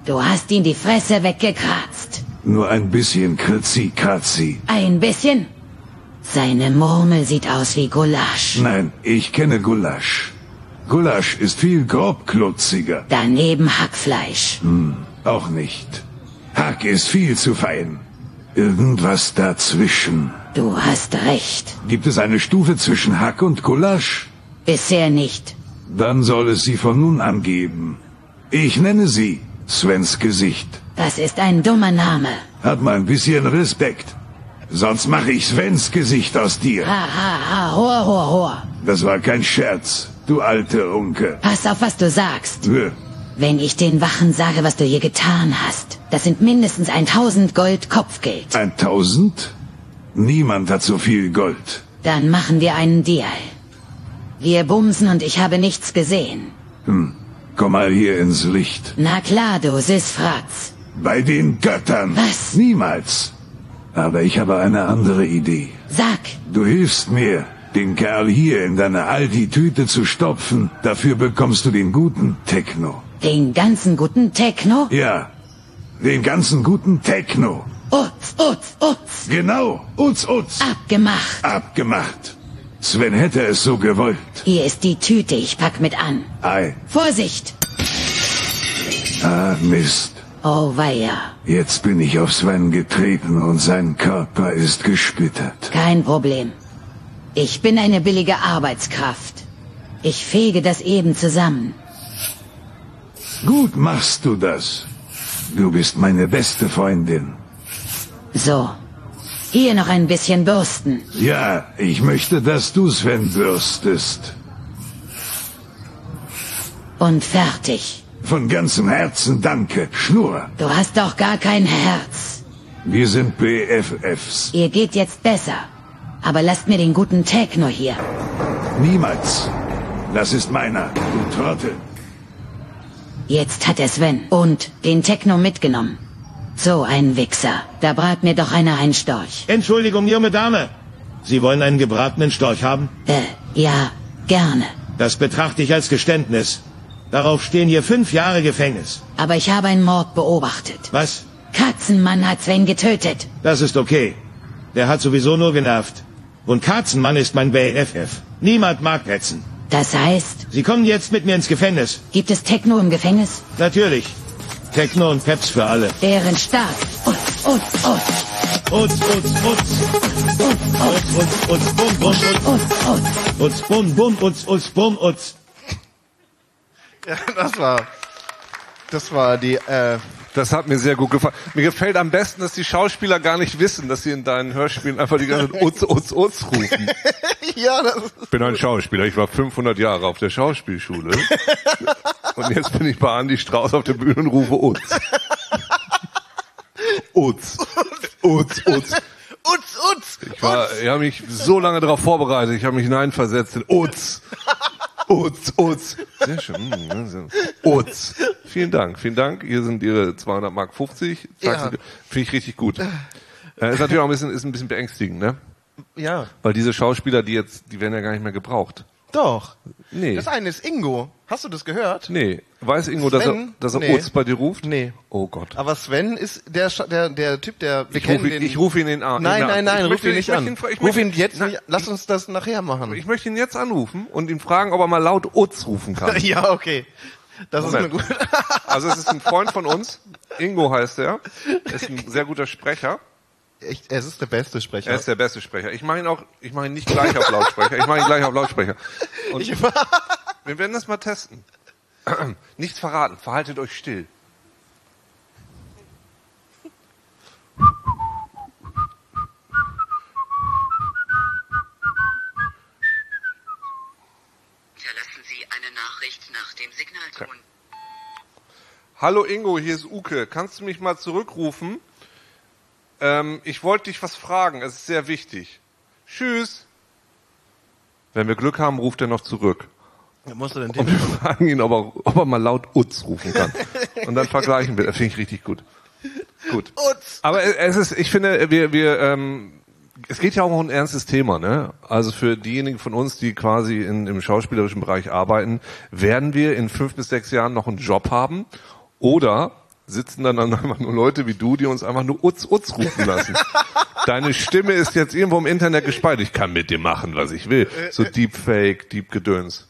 Du hast ihm die Fresse weggekratzt. Nur ein bisschen Kritzi, Kratzi. Ein bisschen? Seine Murmel sieht aus wie Gulasch. Nein, ich kenne Gulasch. Gulasch ist viel grobklotziger. Daneben Hackfleisch. Hm, auch nicht. Hack ist viel zu fein. Irgendwas dazwischen. Du hast recht. Gibt es eine Stufe zwischen Hack und Gulasch? Bisher nicht. Dann soll es sie von nun an geben. Ich nenne sie Svens Gesicht. Das ist ein dummer Name. Hat mal ein bisschen Respekt. Sonst mache ich Svens Gesicht aus dir. Ha, ha, ha, hor, hor, hor. Das war kein Scherz, du alte Unke. Pass auf, was du sagst. Hör, Wenn ich den Wachen sage, was du hier getan hast, das sind mindestens 1000 Gold Kopfgeld. Ein Tausend? Niemand hat so viel Gold. Dann machen wir einen Deal. Wir bumsen und ich habe nichts gesehen. Hm, komm mal hier ins Licht. Na klar, du Sisfratz. Bei den Göttern. Was? Niemals. Aber ich habe eine andere Idee. Sag, Du hilfst mir, den Kerl hier in deine Aldi-Tüte zu stopfen. Dafür bekommst du den guten Techno. den ganzen guten Techno? Ja, den ganzen guten Techno. Utz, utz, utz. Genau, Utz, Utz. Abgemacht. Abgemacht. Sven hätte es so gewollt. Hier ist die Tüte, ich pack mit an. Ei, Vorsicht! ah, Mist. Oh weia. Jetzt bin ich auf Sven getreten und sein Körper ist gesplittert. Kein Problem. Ich bin eine billige Arbeitskraft. Ich fege das eben zusammen. Gut machst du das. Du bist meine beste Freundin. So. Hier noch ein bisschen bürsten. Ja, ich möchte, dass du Sven bürstest. Und fertig. Von ganzem Herzen danke. Schnur. Du hast doch gar kein Herz. Wir sind BFFs. Ihr geht jetzt besser. Aber lasst mir den guten Techno hier. Niemals. Das ist meiner, du Trottel. Jetzt hat er Sven und den Techno mitgenommen. So ein Wichser. Da brat mir doch einer einen Storch. Entschuldigung, junge Dame. Sie wollen einen gebratenen Storch haben? Äh, ja, gerne. Das betrachte ich als Geständnis. Darauf stehen hier fünf Jahre Gefängnis. Aber ich habe einen Mord beobachtet. Was? Katzenmann hat Sven getötet. Das ist okay. Der hat sowieso nur genervt. Und Katzenmann ist mein BFF. Niemand mag Petzen. Das heißt, Sie kommen jetzt mit mir ins Gefängnis. gibt es Techno im Gefängnis? Natürlich. Techno und Peps für alle. Ehrenstark. Utz, utz, utz. Utz, utz, utz. Utz, utz, utz, bum, bum, utz. Utz, bum, bum, utz, utz, bum, utz. Ja, das war, das war die, äh, Das hat mir sehr gut gefallen. Mir gefällt am besten, dass die Schauspieler gar nicht wissen, dass sie in deinen Hörspielen einfach die ganze Zeit Utz, Utz, Utz rufen. ja, das ist, Ich bin ein Schauspieler. Ich war 500 Jahre auf der Schauspielschule. Und jetzt bin ich bei Andy Strauß auf der Bühne und rufe Utz. Utz. Utz, Utz. Utz, Utz. Ich, war, ich habe mich so lange darauf vorbereitet. Ich habe mich hineinversetzt in Utz. Sehr schön. Mm, ne, so. Utz. Vielen Dank, vielen Dank. Hier sind Ihre 200 Mark 50. Ja. Finde ich richtig gut. Äh, ist natürlich auch ein bisschen, ist ein bisschen beängstigend, ne? Ja. Weil diese Schauspieler, die jetzt, die werden ja gar nicht mehr gebraucht. Doch. Nee. Das eine ist Ingo. Hast du das gehört? Nee. Weiß Ingo, dass er, Sven? dass er Nee. Utz bei dir ruft? Nee. Oh Gott. Aber Sven ist der, der, der Typ, der, wir Ich kennen rufe ihn- den. ich rufe ihn in an- Nein, in nein, nein, Ich ruf ihn ich nicht an. ihn ich ruf ihn jetzt, nicht- lass uns das nachher machen. Ich möchte ihn jetzt anrufen und ihn fragen, ob er mal laut Utz rufen kann. ja, okay. Das Moment. ist eine gute. Also es ist ein Freund von uns. Ingo heißt er. Er ist ein sehr guter Sprecher. Echt, es ist der beste Sprecher. Er ist der beste Sprecher. Ich mache ihn auch, ich mache ihn nicht gleich auf Lautsprecher. Ich mache ihn gleich auf Lautsprecher. Und Ich- wir werden das mal testen. Nichts verraten. Verhaltet euch still. Hinterlassen Sie eine Nachricht nach dem Signalton. Hallo Ingo, hier ist Uke. Kannst du mich mal zurückrufen? Ähm, ich wollte dich was fragen. Es ist sehr wichtig. Tschüss. Wenn wir Glück haben, ruft er noch zurück. Da musst du den Und wir fragen ihn, ob er, ob er mal laut Utz rufen kann. Und dann vergleichen wir. Das finde ich richtig gut. Gut. Utz. Aber es ist, ich finde, wir, wir, ähm, es geht ja auch um ein ernstes Thema, ne? Also für diejenigen von uns, die quasi in, im schauspielerischen Bereich arbeiten, werden wir in fünf bis sechs Jahren noch einen Job haben? Oder sitzen dann, dann einfach nur Leute wie du, die uns einfach nur Utz, Utz rufen lassen? Deine Stimme ist jetzt irgendwo im Internet gespeichert. Ich kann mit dir machen, was ich will. So Deepfake, Deep Gedöns.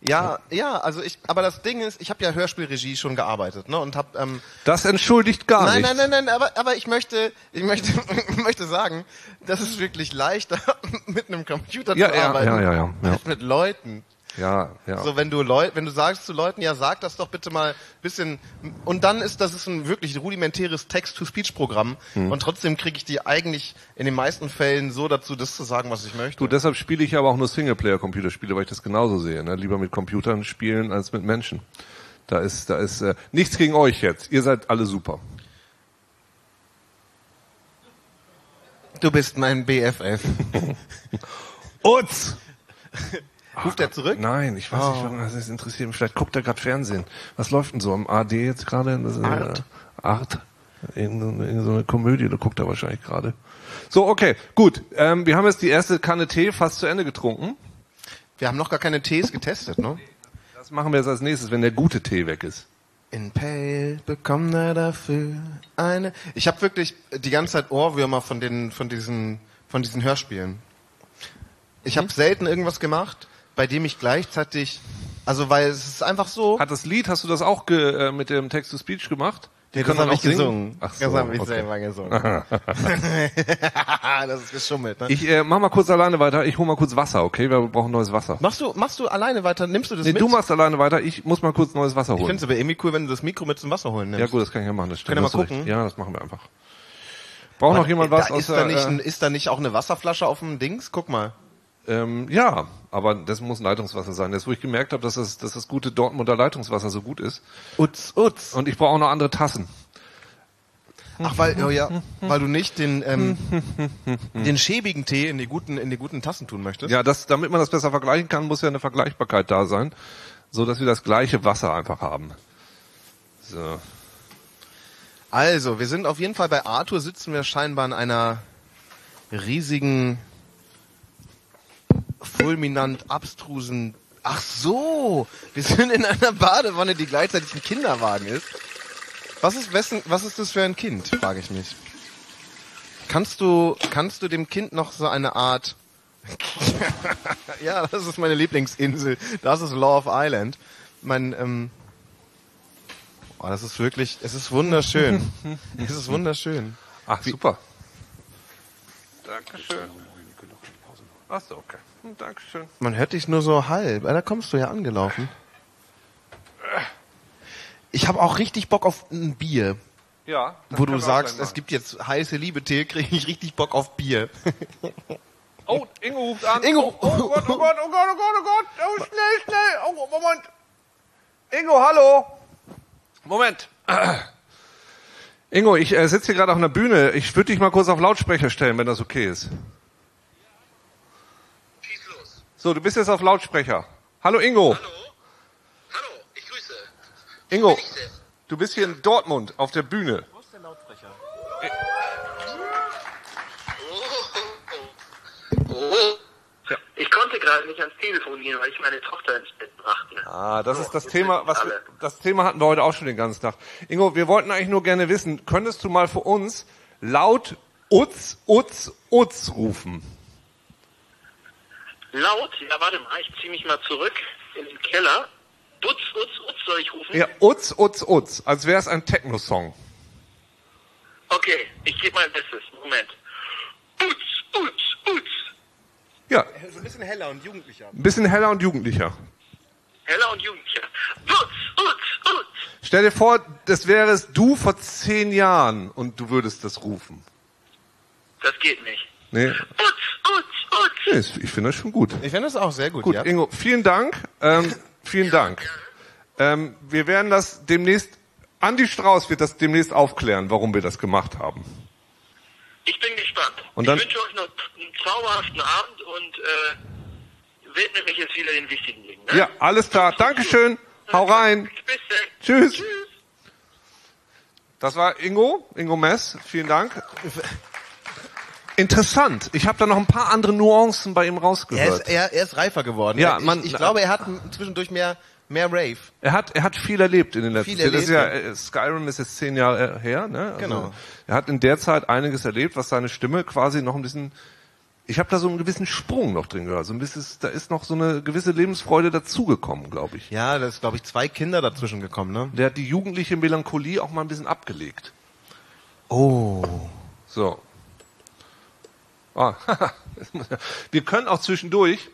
Ja, ja, also ich, aber das Ding ist, ich habe ja Hörspielregie schon gearbeitet, ne, und habe ähm, Das entschuldigt gar nein, nichts. nein, nein, nein, aber, aber ich möchte, ich möchte, möchte sagen, das ist wirklich leichter, mit einem Computer Ja, zu ja, arbeiten, ja, ja, ja, ja. als mit Leuten. Ja, ja. So, wenn du Leut, wenn du sagst zu Leuten, ja, sag das doch bitte mal bisschen, und dann ist das ist ein wirklich rudimentäres Text-to-Speech-Programm, Hm. und trotzdem kriege ich die eigentlich in den meisten Fällen so dazu, das zu sagen, was ich möchte. Du, deshalb spiele ich aber auch nur Singleplayer-Computerspiele, weil ich das genauso sehe. Ne? Lieber mit Computern spielen als mit Menschen. Da ist, da ist äh, nichts gegen euch jetzt. Ihr seid alle super. Du bist mein BFF. Utz! Ruft er zurück? Nein, ich weiß Oh. nicht, was das interessiert mich. Vielleicht guckt er gerade Fernsehen. Was läuft denn so am AD jetzt gerade? Äh, Art. Art. In, in so eine Komödie, da guckt er wahrscheinlich gerade. So, okay, gut. Ähm, wir haben jetzt die erste Kanne Tee fast zu Ende getrunken. Wir haben noch gar keine Tees getestet, ne? Das machen wir jetzt als nächstes, wenn der gute Tee weg ist. In Pale bekommt er dafür eine. Ich habe wirklich die ganze Zeit Ohrwürmer von den von diesen von diesen Hörspielen. Ich habe selten irgendwas gemacht, bei dem ich gleichzeitig, also weil es ist einfach so. Hat das Lied, hast du das auch ge, äh, mit dem Text-to-Speech gemacht? Die Nee, das habe ich singen? gesungen. Ach so, das habe ich okay. selber gesungen. das ist geschummelt. Ne? Ich äh, mach mal kurz alleine weiter. Ich hol mal kurz Wasser, okay? Wir brauchen neues Wasser. machst du machst du alleine weiter? Nimmst du das Nee, mit? du machst alleine weiter. Ich muss mal kurz neues Wasser ich holen. finde es aber irgendwie cool, wenn du das Mikro mit zum Wasser holen nimmst. Ja gut, das kann ich ja machen. Das stimmt. Können wir mal du recht. gucken? Ja, das machen wir einfach. Braucht noch jemand was da ist, da nicht äh, ist da nicht auch eine Wasserflasche auf dem Dings? Guck mal. Ähm, Ja, aber das muss ein Leitungswasser sein. Das, wo ich gemerkt habe, dass das, dass das gute Dortmunder Leitungswasser so gut ist. Utz, utz. Und ich brauche auch noch andere Tassen. Ach, weil, oh ja, weil du nicht den, ähm, den schäbigen Tee in die guten, in die guten Tassen tun möchtest. Ja, das, damit man das besser vergleichen kann, muss ja eine Vergleichbarkeit da sein, so dass wir das gleiche Wasser einfach haben. So. Also, wir sind auf jeden Fall bei Arthur, sitzen wir scheinbar in einer riesigen, fulminant abstrusen, ach so, wir sind in einer Badewanne, die gleichzeitig ein Kinderwagen ist. Was ist, wessen, was ist das für ein Kind, frage ich mich. Kannst du, kannst du dem Kind noch so eine Art, ja, das ist meine Lieblingsinsel, das ist Love Island. Mein, ähm, oh, das ist wirklich, es ist wunderschön. es ist wunderschön. Ach, super. Dankeschön. Ach so, okay. Hm, Dankeschön. Man hört dich nur so halb. Da kommst du ja angelaufen. Ich habe auch richtig Bock auf ein Bier. Ja. Wo du sagst, es gibt jetzt heiße Liebe-Tee, kriege ich richtig Bock auf Bier. Oh, Ingo ruft an. Ingo. Oh, oh Gott, oh Gott, oh Gott, oh Gott, oh Gott. Oh, schnell, schnell. Oh, Moment. Ingo, hallo. Moment. Ingo, ich äh, sitze hier gerade auf einer Bühne. Ich würde dich mal kurz auf Lautsprecher stellen, wenn das okay ist. So, du bist jetzt auf Lautsprecher. Hallo Ingo. Hallo. Hallo, ich grüße. Ingo, du bist hier in Dortmund auf der Bühne. Wo ist der Lautsprecher? Oh. Ich konnte gerade nicht ans Telefon gehen, weil ich meine Tochter ins Bett brachte. Ah, das So, ist das Thema, was wir, das Thema hatten wir heute auch schon den ganzen Tag. Ingo, wir wollten eigentlich nur gerne wissen, könntest du mal für uns laut Utz, Utz, Utz rufen? Laut? Ja, warte mal, ich zieh mich mal zurück in den Keller. Utz, Utz, Utz soll ich rufen? Ja, Utz, Utz, Utz, als wäre es ein Techno-Song. Okay, ich gebe mein Bestes. Moment. Utz, Utz, Utz. Ja, So ein bisschen heller und jugendlicher. ein bisschen heller und jugendlicher. Heller und jugendlicher. Utz, Utz, Utz. Stell dir vor, das wärest du vor zehn Jahren und du würdest das rufen. Das geht nicht. Nee, Utz, Utz, Utz. nee ist- ich finde das schon gut. Ich finde das auch sehr gut, Gut, ja. Ingo, vielen Dank. Ähm, vielen Dank. Ähm, wir werden das demnächst, Andi Strauß wird das demnächst aufklären, warum wir das gemacht haben. Ich bin gespannt. Und dann- ich wünsche euch noch einen zauberhaften Abend und äh, widme mich jetzt wieder den wichtigen Dingen. Ne? Ja, alles klar. Dankeschön. Hau rein. Bis dann. Tschüss. Das war Ingo, Ingo Mess. Vielen Dank. Interessant. Ich habe da noch ein paar andere Nuancen bei ihm Er ist, rausgehört. er, er ist reifer geworden. Ja, ich, man- ich glaube, er hat zwischendurch mehr, mehr Rave. Er hat, er hat viel erlebt in den letzten Viel Jahren. Das ist ja, erlebt, äh, Skyrim ist jetzt zehn Jahre äh, her. Ne? Also Genau. Er hat in der Zeit einiges erlebt, was seine Stimme quasi noch ein bisschen ich habe da so einen gewissen Sprung noch drin gehört. So ein bisschen, da ist noch so eine gewisse Lebensfreude dazugekommen, glaube ich. Ja, da ist, glaube ich, zwei Kinder dazwischen gekommen, ne? Der hat die jugendliche Melancholie auch mal ein bisschen abgelegt. Oh. So. Ah, wir können auch zwischendurch,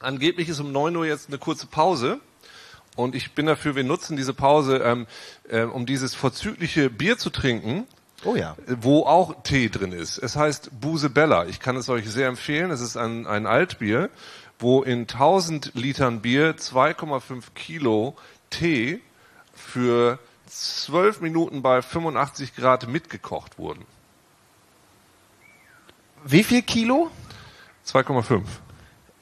angeblich ist um 9 Uhr jetzt eine kurze Pause. Und ich bin dafür, wir nutzen diese Pause, ähm, äh, um dieses vorzügliche Bier zu trinken. Oh ja. Wo auch Tee drin ist. Es heißt Buse Bella. Ich kann es euch sehr empfehlen. Es ist ein, ein Altbier, wo in 1000 Litern Bier 2,5 Kilo Tee für 12 Minuten bei 85 Grad mitgekocht wurden. Wie viel Kilo? 2,5.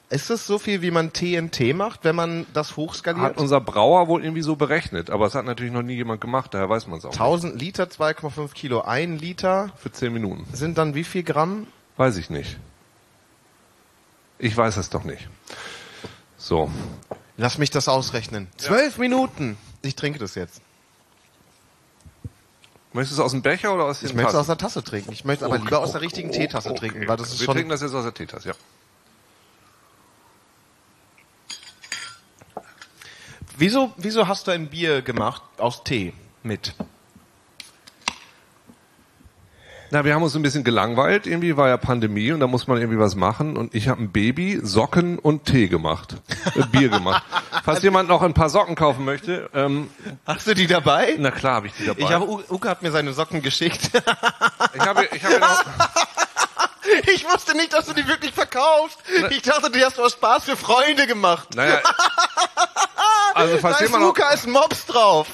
Ist das so viel, wie man TNT macht, wenn man das hochskaliert? Hat unser Brauer wohl irgendwie so berechnet, aber es hat natürlich noch nie jemand gemacht, daher weiß man es auch 1000 Liter, 2,5 Kilo. Ein Liter. Für 10 Minuten. sind dann wie viel Gramm? Weiß ich nicht. Ich weiß es doch nicht. So. Lass mich das ausrechnen. Zwölf Minuten. Ich trinke das jetzt. Möchtest du es aus dem Becher oder aus den Ich möchte es aus der Tasse trinken. Ich möchte aber Okay, lieber aus der okay, richtigen okay, Teetasse okay. trinken, weil das ist Wir schon. trinken das jetzt aus der Teetasse, ja. Wieso, wieso hast du ein Bier gemacht aus Tee mit? Na, wir haben uns ein bisschen gelangweilt, irgendwie war ja Pandemie und da muss man irgendwie was machen und ich habe ein Baby, Socken und Tee gemacht, äh, Bier gemacht. Falls jemand noch ein paar Socken kaufen möchte, ähm, Hast du die dabei? na klar habe ich die dabei. Ich habe, U- Uke hat mir seine Socken geschickt. ich habe, ich habe noch, Ich wusste nicht, dass du die wirklich verkaufst. Ich dachte, die hast du aus Spaß für Freunde gemacht. naja, also falls da ist Luca ist Mops drauf.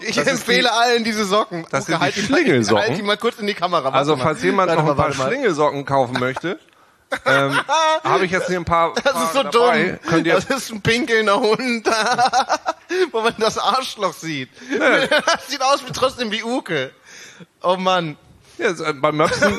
Ich Das empfehle die- allen diese Socken. das Uke, sind die halt die- Schlingelsocken. Halt die mal kurz in die Kamera. Warte also mal. falls jemand Warte noch ein mal, paar. Schlingelsocken kaufen möchte, ähm, habe ich jetzt hier ein paar, Das paar ist so dabei. dumm. Könnt ihr, das ist ein pinkelnder Hund, wo man das Arschloch sieht. Das sieht aus wie trotzdem wie Uke. Oh Mann. ja, beim Möpsen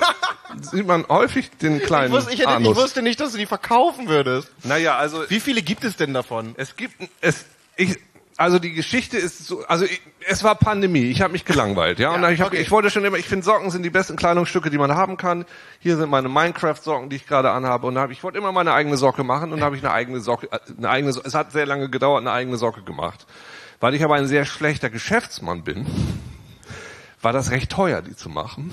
sieht man häufig den Ich kleinen wusste, ich, hätte, ich wusste nicht, dass du die verkaufen würdest. Naja, also Wie viele gibt es denn davon? Es gibt es ich also die Geschichte ist so also ich, es war Pandemie, ich habe mich gelangweilt, ja, und Ja, ich hab, okay. ich wollte schon immer, ich finde Socken sind die besten Kleidungsstücke, die man haben kann. Hier sind meine Minecraft Socken, die ich gerade anhabe und hab, ich wollte immer meine eigene Socke machen und habe ich eine eigene Socke äh, eine eigene So- es hat sehr lange gedauert, eine eigene Socke gemacht. Weil ich aber ein sehr schlechter Geschäftsmann bin, war das recht teuer die zu machen.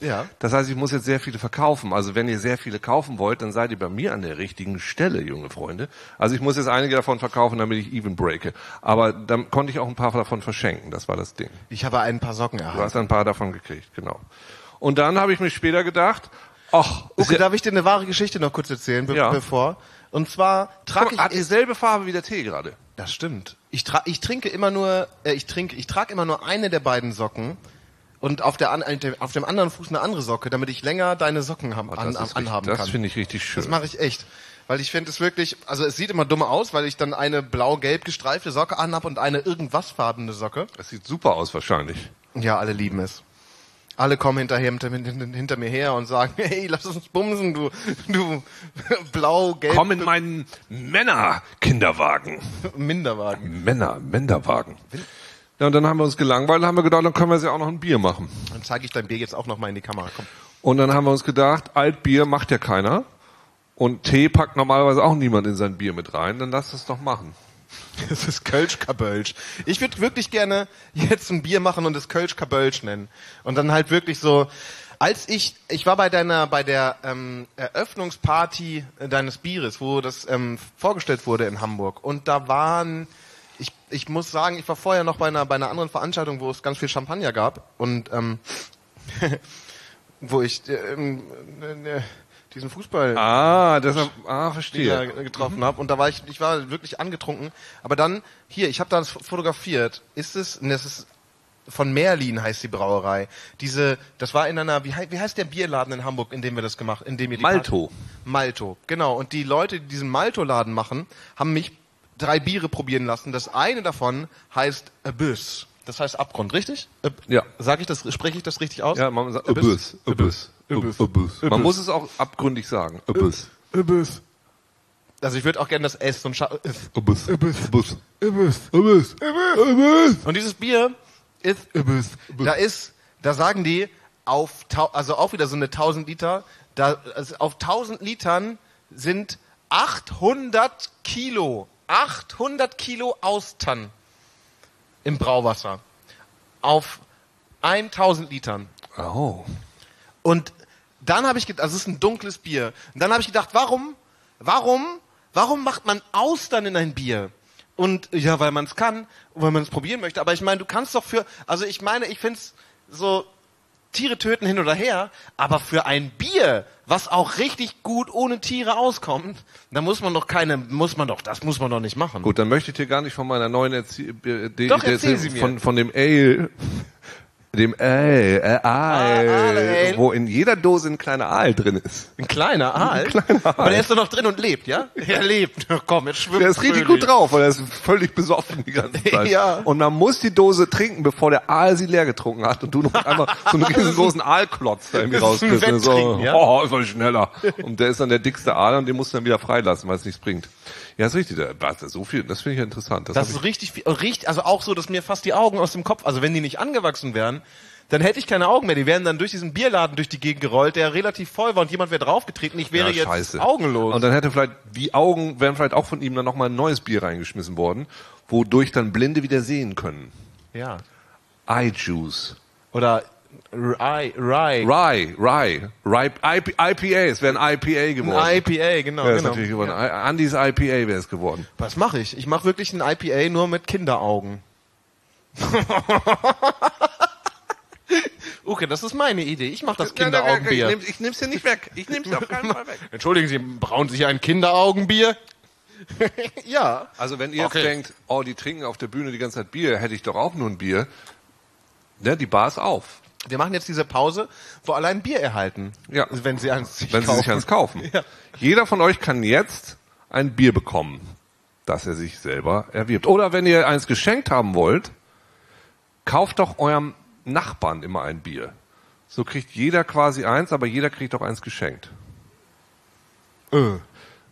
Ja. Das heißt, ich muss jetzt sehr viele verkaufen. Also wenn ihr sehr viele kaufen wollt, dann seid ihr bei mir an der richtigen Stelle, junge Freunde. Also ich muss jetzt einige davon verkaufen, damit ich even breake. Aber dann konnte ich auch ein paar davon verschenken. Das war das Ding. Ich habe ein paar Socken Du erhalten. hast ein paar davon gekriegt, genau. Und dann habe ich mir später gedacht, ach, sehr- darf ich dir eine wahre Geschichte noch kurz erzählen, be Ja. bevor? Und zwar trage mal, hat ich dieselbe Farbe wie der Tee gerade. Das stimmt. Ich, tra ich trinke immer nur, äh, ich trinke, ich trage immer nur eine der beiden Socken und auf der an, auf dem anderen Fuß eine andere Socke, damit ich länger deine Socken haben, Oh, an, das ist anhaben richtig- kann. das finde ich richtig schön. Das mache ich echt. Weil ich finde es wirklich, also es sieht immer dumm aus, weil ich dann eine blau-gelb gestreifte Socke anhab und eine irgendwasfarbene Socke. Das sieht super aus wahrscheinlich. Ja, alle lieben es. Alle kommen hinterher, hinter, hinter, hinter mir her und sagen, hey, lass uns bumsen, du, du blau-gelb Komm in meinen Männer-Kinderwagen. Minderwagen. Männer, Männerwagen. Ja, und dann haben wir uns gelangweilt, haben wir gedacht, dann können wir ja auch noch ein Bier machen. Dann zeige ich dein Bier jetzt auch noch mal in die Kamera. Komm. Und dann haben wir uns gedacht, Altbier macht ja keiner. Und Tee packt normalerweise auch niemand in sein Bier mit rein, dann lass das doch machen. Das ist Kölsch-Kabölsch. Ich würde wirklich gerne jetzt ein Bier machen und es Kölsch-Kabölsch nennen. Und dann halt wirklich so, als ich, ich war bei deiner, bei der ähm, Eröffnungsparty deines Bieres, wo das ähm, vorgestellt wurde in Hamburg. Und da waren, ich, ich muss sagen, ich war vorher noch bei einer, bei einer anderen Veranstaltung, wo es ganz viel Champagner gab. Und ähm, wo ich äh, ähm, äh, diesen Fußball Ah, deshalb, ah, verstehe. getroffen habe und da war ich ich war wirklich angetrunken aber dann hier ich habe das fotografiert ist es und das ist von Merlin heißt die Brauerei diese das war in einer wie, wie heißt der Bierladen in Hamburg in dem wir das gemacht in dem wir die Malto. Party- Malto genau und die Leute die diesen Malto Laden machen haben mich drei Biere probieren lassen das eine davon heißt Abyss das heißt Abgrund richtig Ab Ja. sag ich das spreche ich das richtig aus Ja, man sagt Abyss. Abyss. Abyss. Abyss. Abyss. Man muss es auch abgründig sagen. Abyss. Abyss also ich würde auch gerne das S so ein Scha Abyss. Abyss. Abyss. Abyss. Abyss. Abyss. Und dieses Bier ist, da ist, da sagen die auf, also auch wieder so eine 1000 Liter, Da, also auf 1000 Litern sind 800 Kilo, 800 Kilo Austern im Brauwasser. Auf 1000 Litern. Oh. Und dann habe ich gedacht, also es ist ein dunkles Bier. Und dann habe ich gedacht, warum, warum, warum macht man Austern in ein Bier? Und ja, weil man es kann, weil man es probieren möchte. Aber ich meine, du kannst doch für, also ich meine, ich find's so Tiere töten hin oder her, aber für ein Bier, was auch richtig gut ohne Tiere auskommt, da muss man doch keine, muss man doch, das muss man doch nicht machen. Gut, dann möchte ich dir gar nicht von meiner neuen Erzie äh, Doch, sie mir. von, von dem Ale, dem Ale, äh, Aal, Ale. wo in jeder Dose ein kleiner Aal drin ist. Ein kleiner Aal? Ein kleiner Aal. Aber der ist doch noch drin und lebt, ja? Er lebt. Komm, jetzt schwimmt Der ist richtig fröhlich. gut drauf, weil er ist völlig besoffen die ganze Zeit. Ja. Und man muss die Dose trinken, bevor der Aal sie leer getrunken hat und du noch einmal so einen riesengroßen Aalklotz da irgendwie ist rauskriegst. So, ja? oh, soll schneller. Und der ist dann der dickste Aal und den musst du dann wieder freilassen, weil es nichts bringt. Ja, ist richtig. Da war so viel, das finde ich ja interessant. Das hab ist ich, richtig, viel- richtig, also auch so, dass mir fast die Augen aus dem Kopf, also wenn die nicht angewachsen wären, dann hätte ich keine Augen mehr. Die wären dann durch diesen Bierladen durch die Gegend gerollt, der relativ voll war und jemand wäre draufgetreten. Ich wäre ja, jetzt scheiße. augenlos. Und dann hätte vielleicht, die Augen wären vielleicht auch von ihm dann nochmal ein neues Bier reingeschmissen worden, wodurch dann Blinde wieder sehen können. ja. Eye Juice. Oder Rye, Rye. Rye, Rye, Rye, IP, IPA, es wäre ein IPA geworden. Ein IPA, genau. Ja, ist genau. natürlich geworden. Andys IPA wäre es geworden. Was mache ich? Ich mache wirklich ein IPA nur mit Kinderaugen. okay, das ist meine Idee. Ich mache das Kinderaugenbier. Ich, nehm, ich nehm's dir nicht weg. Ich nehm's dir auf keinen Fall weg. Entschuldigen Sie, brauen Sie ein Kinderaugenbier? ja. Also wenn ihr jetzt Okay. denkt, oh, die trinken auf der Bühne die ganze Zeit Bier, hätte ich doch auch nur ein Bier. Ne, die Bar ist auf. Wir machen jetzt diese Pause, wo alle ein Bier erhalten. Ja. Wenn sie eins sich Wenn kaufen. sie sich eins kaufen. Ja. Jeder von euch kann jetzt ein Bier bekommen, das er sich selber erwirbt. Oder wenn ihr eins geschenkt haben wollt, kauft doch eurem Nachbarn immer ein Bier. So kriegt jeder quasi eins, aber jeder kriegt auch eins geschenkt. Äh.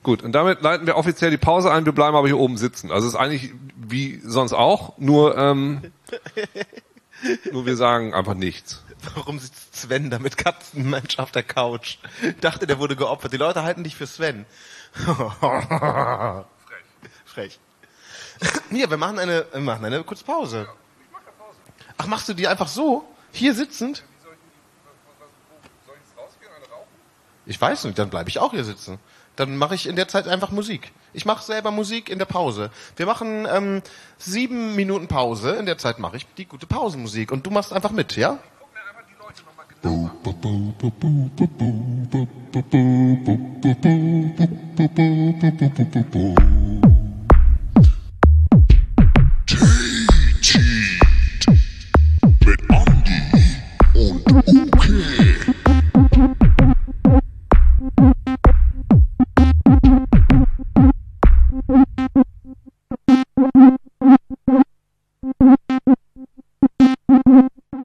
Gut, und damit leiten wir offiziell die Pause ein. Wir bleiben aber hier oben sitzen. Also es ist eigentlich wie sonst auch, nur, ähm, nur wir sagen einfach nichts. Warum sitzt Sven da mit Katzenmensch auf der Couch? Dachte, der wurde geopfert. Die Leute halten dich für Sven. Frech. Frech. Hier, wir machen eine, wir machen eine kurze Pause. Ach, machst du die einfach so? Hier sitzend? Ich weiß nicht, dann bleibe ich auch hier sitzen. Dann mache ich in der Zeit einfach Musik. Ich mache selber Musik in der Pause. Wir machen ähm, sieben Minuten Pause. In der Zeit mache ich die gute Pausenmusik. Und du machst einfach mit, ja? Mit Andy und